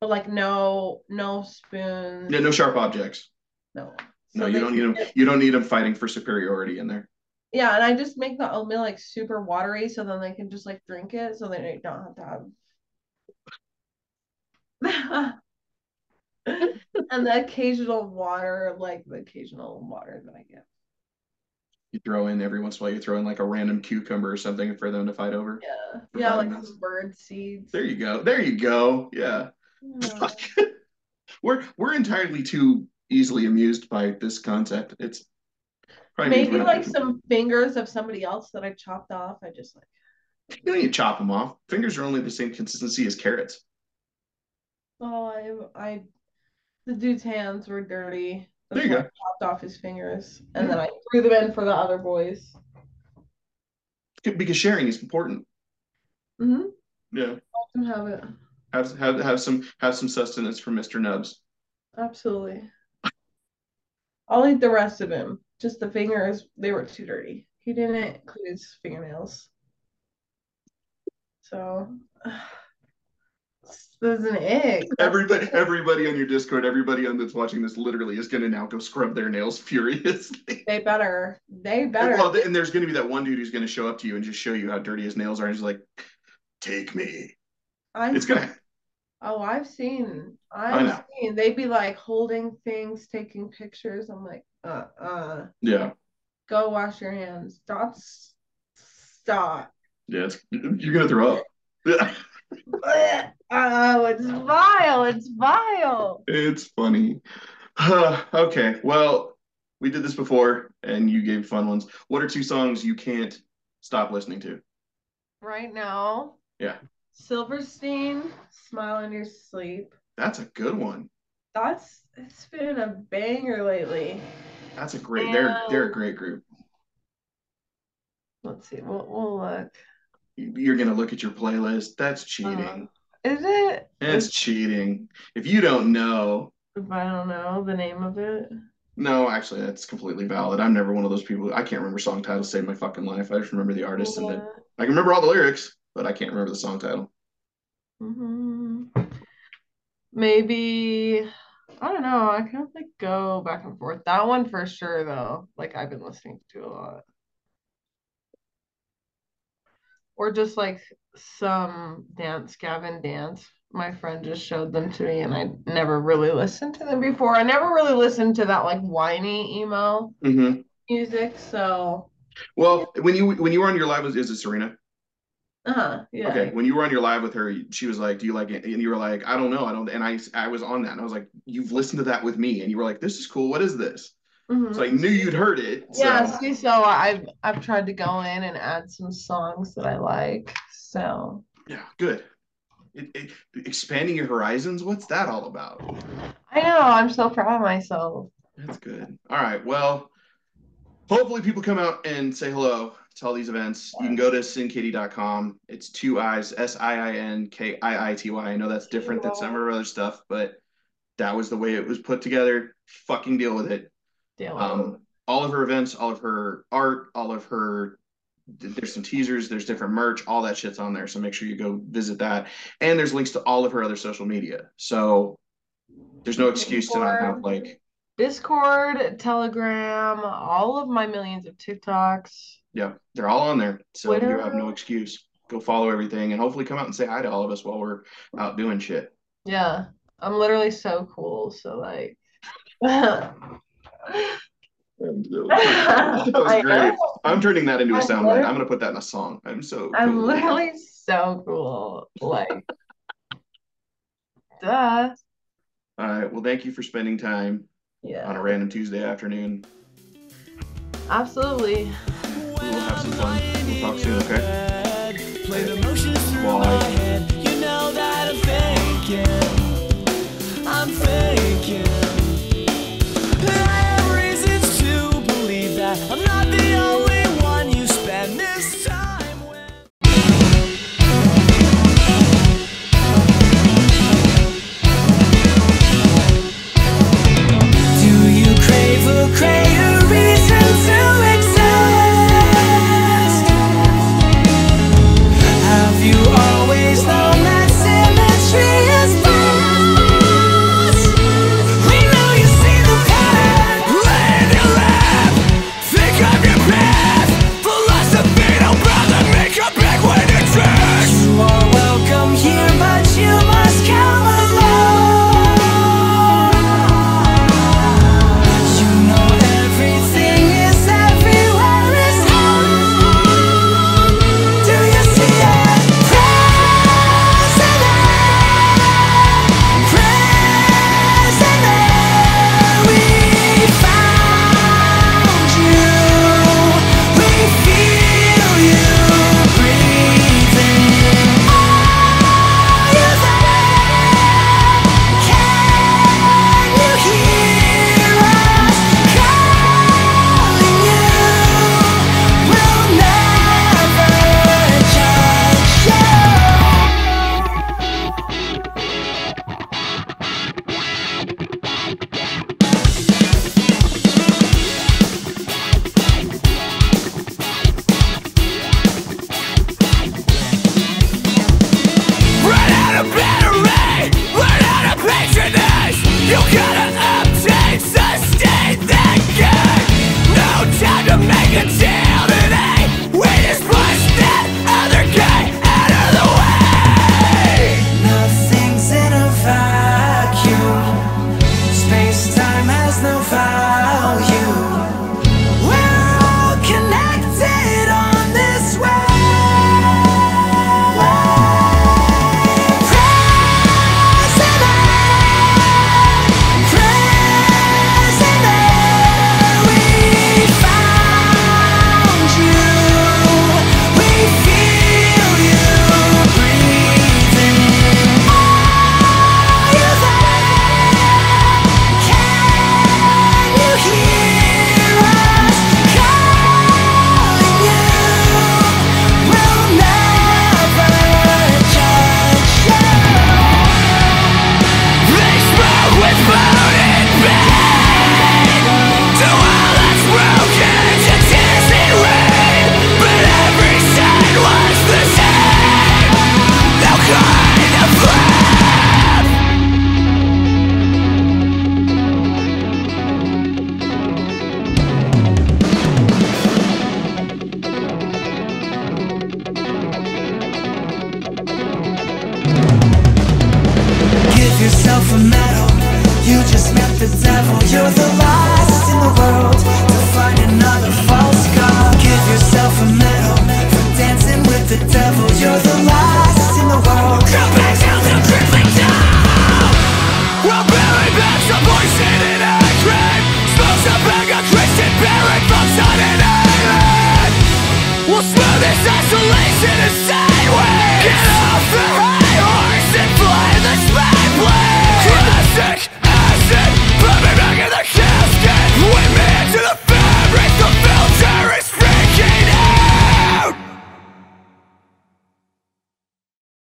but like no no spoons. Yeah, no sharp objects. No. No, you don't need them. You don't need them fighting for superiority in there. Yeah, and I just make the oatmeal like super watery so then they can just like drink it so they don't have to have and the occasional water, like the occasional water that I get. You throw in every once in a while. You throw in like a random cucumber or something for them to fight over. Yeah. Yeah, like some bird seeds. There you go. There you go. Yeah. Yeah. we're we're entirely too easily amused by this concept. It's probably Maybe like some fingers of somebody else that I chopped off. I just like, You don't need chop them off. Fingers are only the same consistency as carrots. oh, I, I, the dude's hands were dirty. There you go. Chopped off his fingers, and then I threw them in for the other boys. Because sharing is important. Mm-hmm. Yeah. Let them have it. Have have have some have some sustenance for Mr. Nubs. Absolutely. I'll eat the rest of him. Just the fingers, they were too dirty. He didn't include his fingernails. So, this is an egg. Everybody everybody on your Discord, everybody on that's watching this literally is gonna now go scrub their nails furiously. They better. They better. Well, and there's gonna be that one dude who's gonna show up to you and just show you how dirty his nails are, and he's like, "Take me." I'm, It's gonna. Oh, I've seen. I've seen. They'd be like holding things, taking pictures. I'm like, uh, uh, Yeah. go wash your hands. Stop. Stop. Yeah. It's, you're gonna throw up. Oh, it's vile. It's vile. It's funny. okay. Well, we did this before, and you gave fun ones. What are two songs you can't stop listening to? right now. Yeah. Silverstein, Smile in Your Sleep. That's a good one. That's it's been a banger lately. That's a great. They're they're a um, great group. Let's see. We'll, we'll look. You're gonna look at your playlist. That's cheating. Uh-huh. Is it? It's cheating. If you don't know, If I don't know the name of it. no, actually, that's completely valid. I'm never one of those people. I can't remember song titles save my fucking life. I just remember the artist and the. I can remember all the lyrics, but I can't remember the song title. hmm Maybe I don't know. I kind of like go back and forth. That one for sure, though. Like I've been listening to a lot. Or just like some Dance Gavin Dance. My friend just showed them to me, and I never really listened to them before. I never really listened to that like whiny emo hmm music. So, Well, when you when you were on your live, was is it Serena? uh, huh. yeah. Okay, when you were on your live with her, she was like, "Do you like it?" And you were like, "I don't know, I don't." And I I was on that, and I was like, "You've listened to that with me," and you were like, "This is cool. What is this?" Mhm. So I knew you'd heard it. So. Yeah, see, so I've I've tried to go in and add some songs that I like. So Yeah, good. It, it, expanding your horizons. What's that all about? I know I'm so proud of myself. That's good. All right. Well, hopefully people come out and say hello to all these events. You can go to sinkitty.com. It's two eyes, S I I N K I I T Y. I know that's different than some of our other stuff, but that was the way it was put together. Fucking deal with it. Um, all of her events, all of her art, all of her there's some teasers, there's different merch, all that shit's on there. So make sure you go visit that. And there's links to all of her other social media. So there's no excuse to not have like Discord, Telegram, all of my millions of TikToks. Yeah, they're all on there. So you Twitter. have no excuse. Go follow everything and hopefully come out and say hi to all of us while we're out doing shit. Yeah, I'm literally so cool. So like, Uh, that was I great. know. I'm turning that into a I'm soundbite. literally- I'm gonna put that in a song. I'm so I'm literally so cool. Like, duh. All right. Well, thank you for spending time yeah. on a random Tuesday afternoon. absolutely. We will have some fun. We'll talk soon, okay? Play the motions through Bye. my head. You know that I'm faking.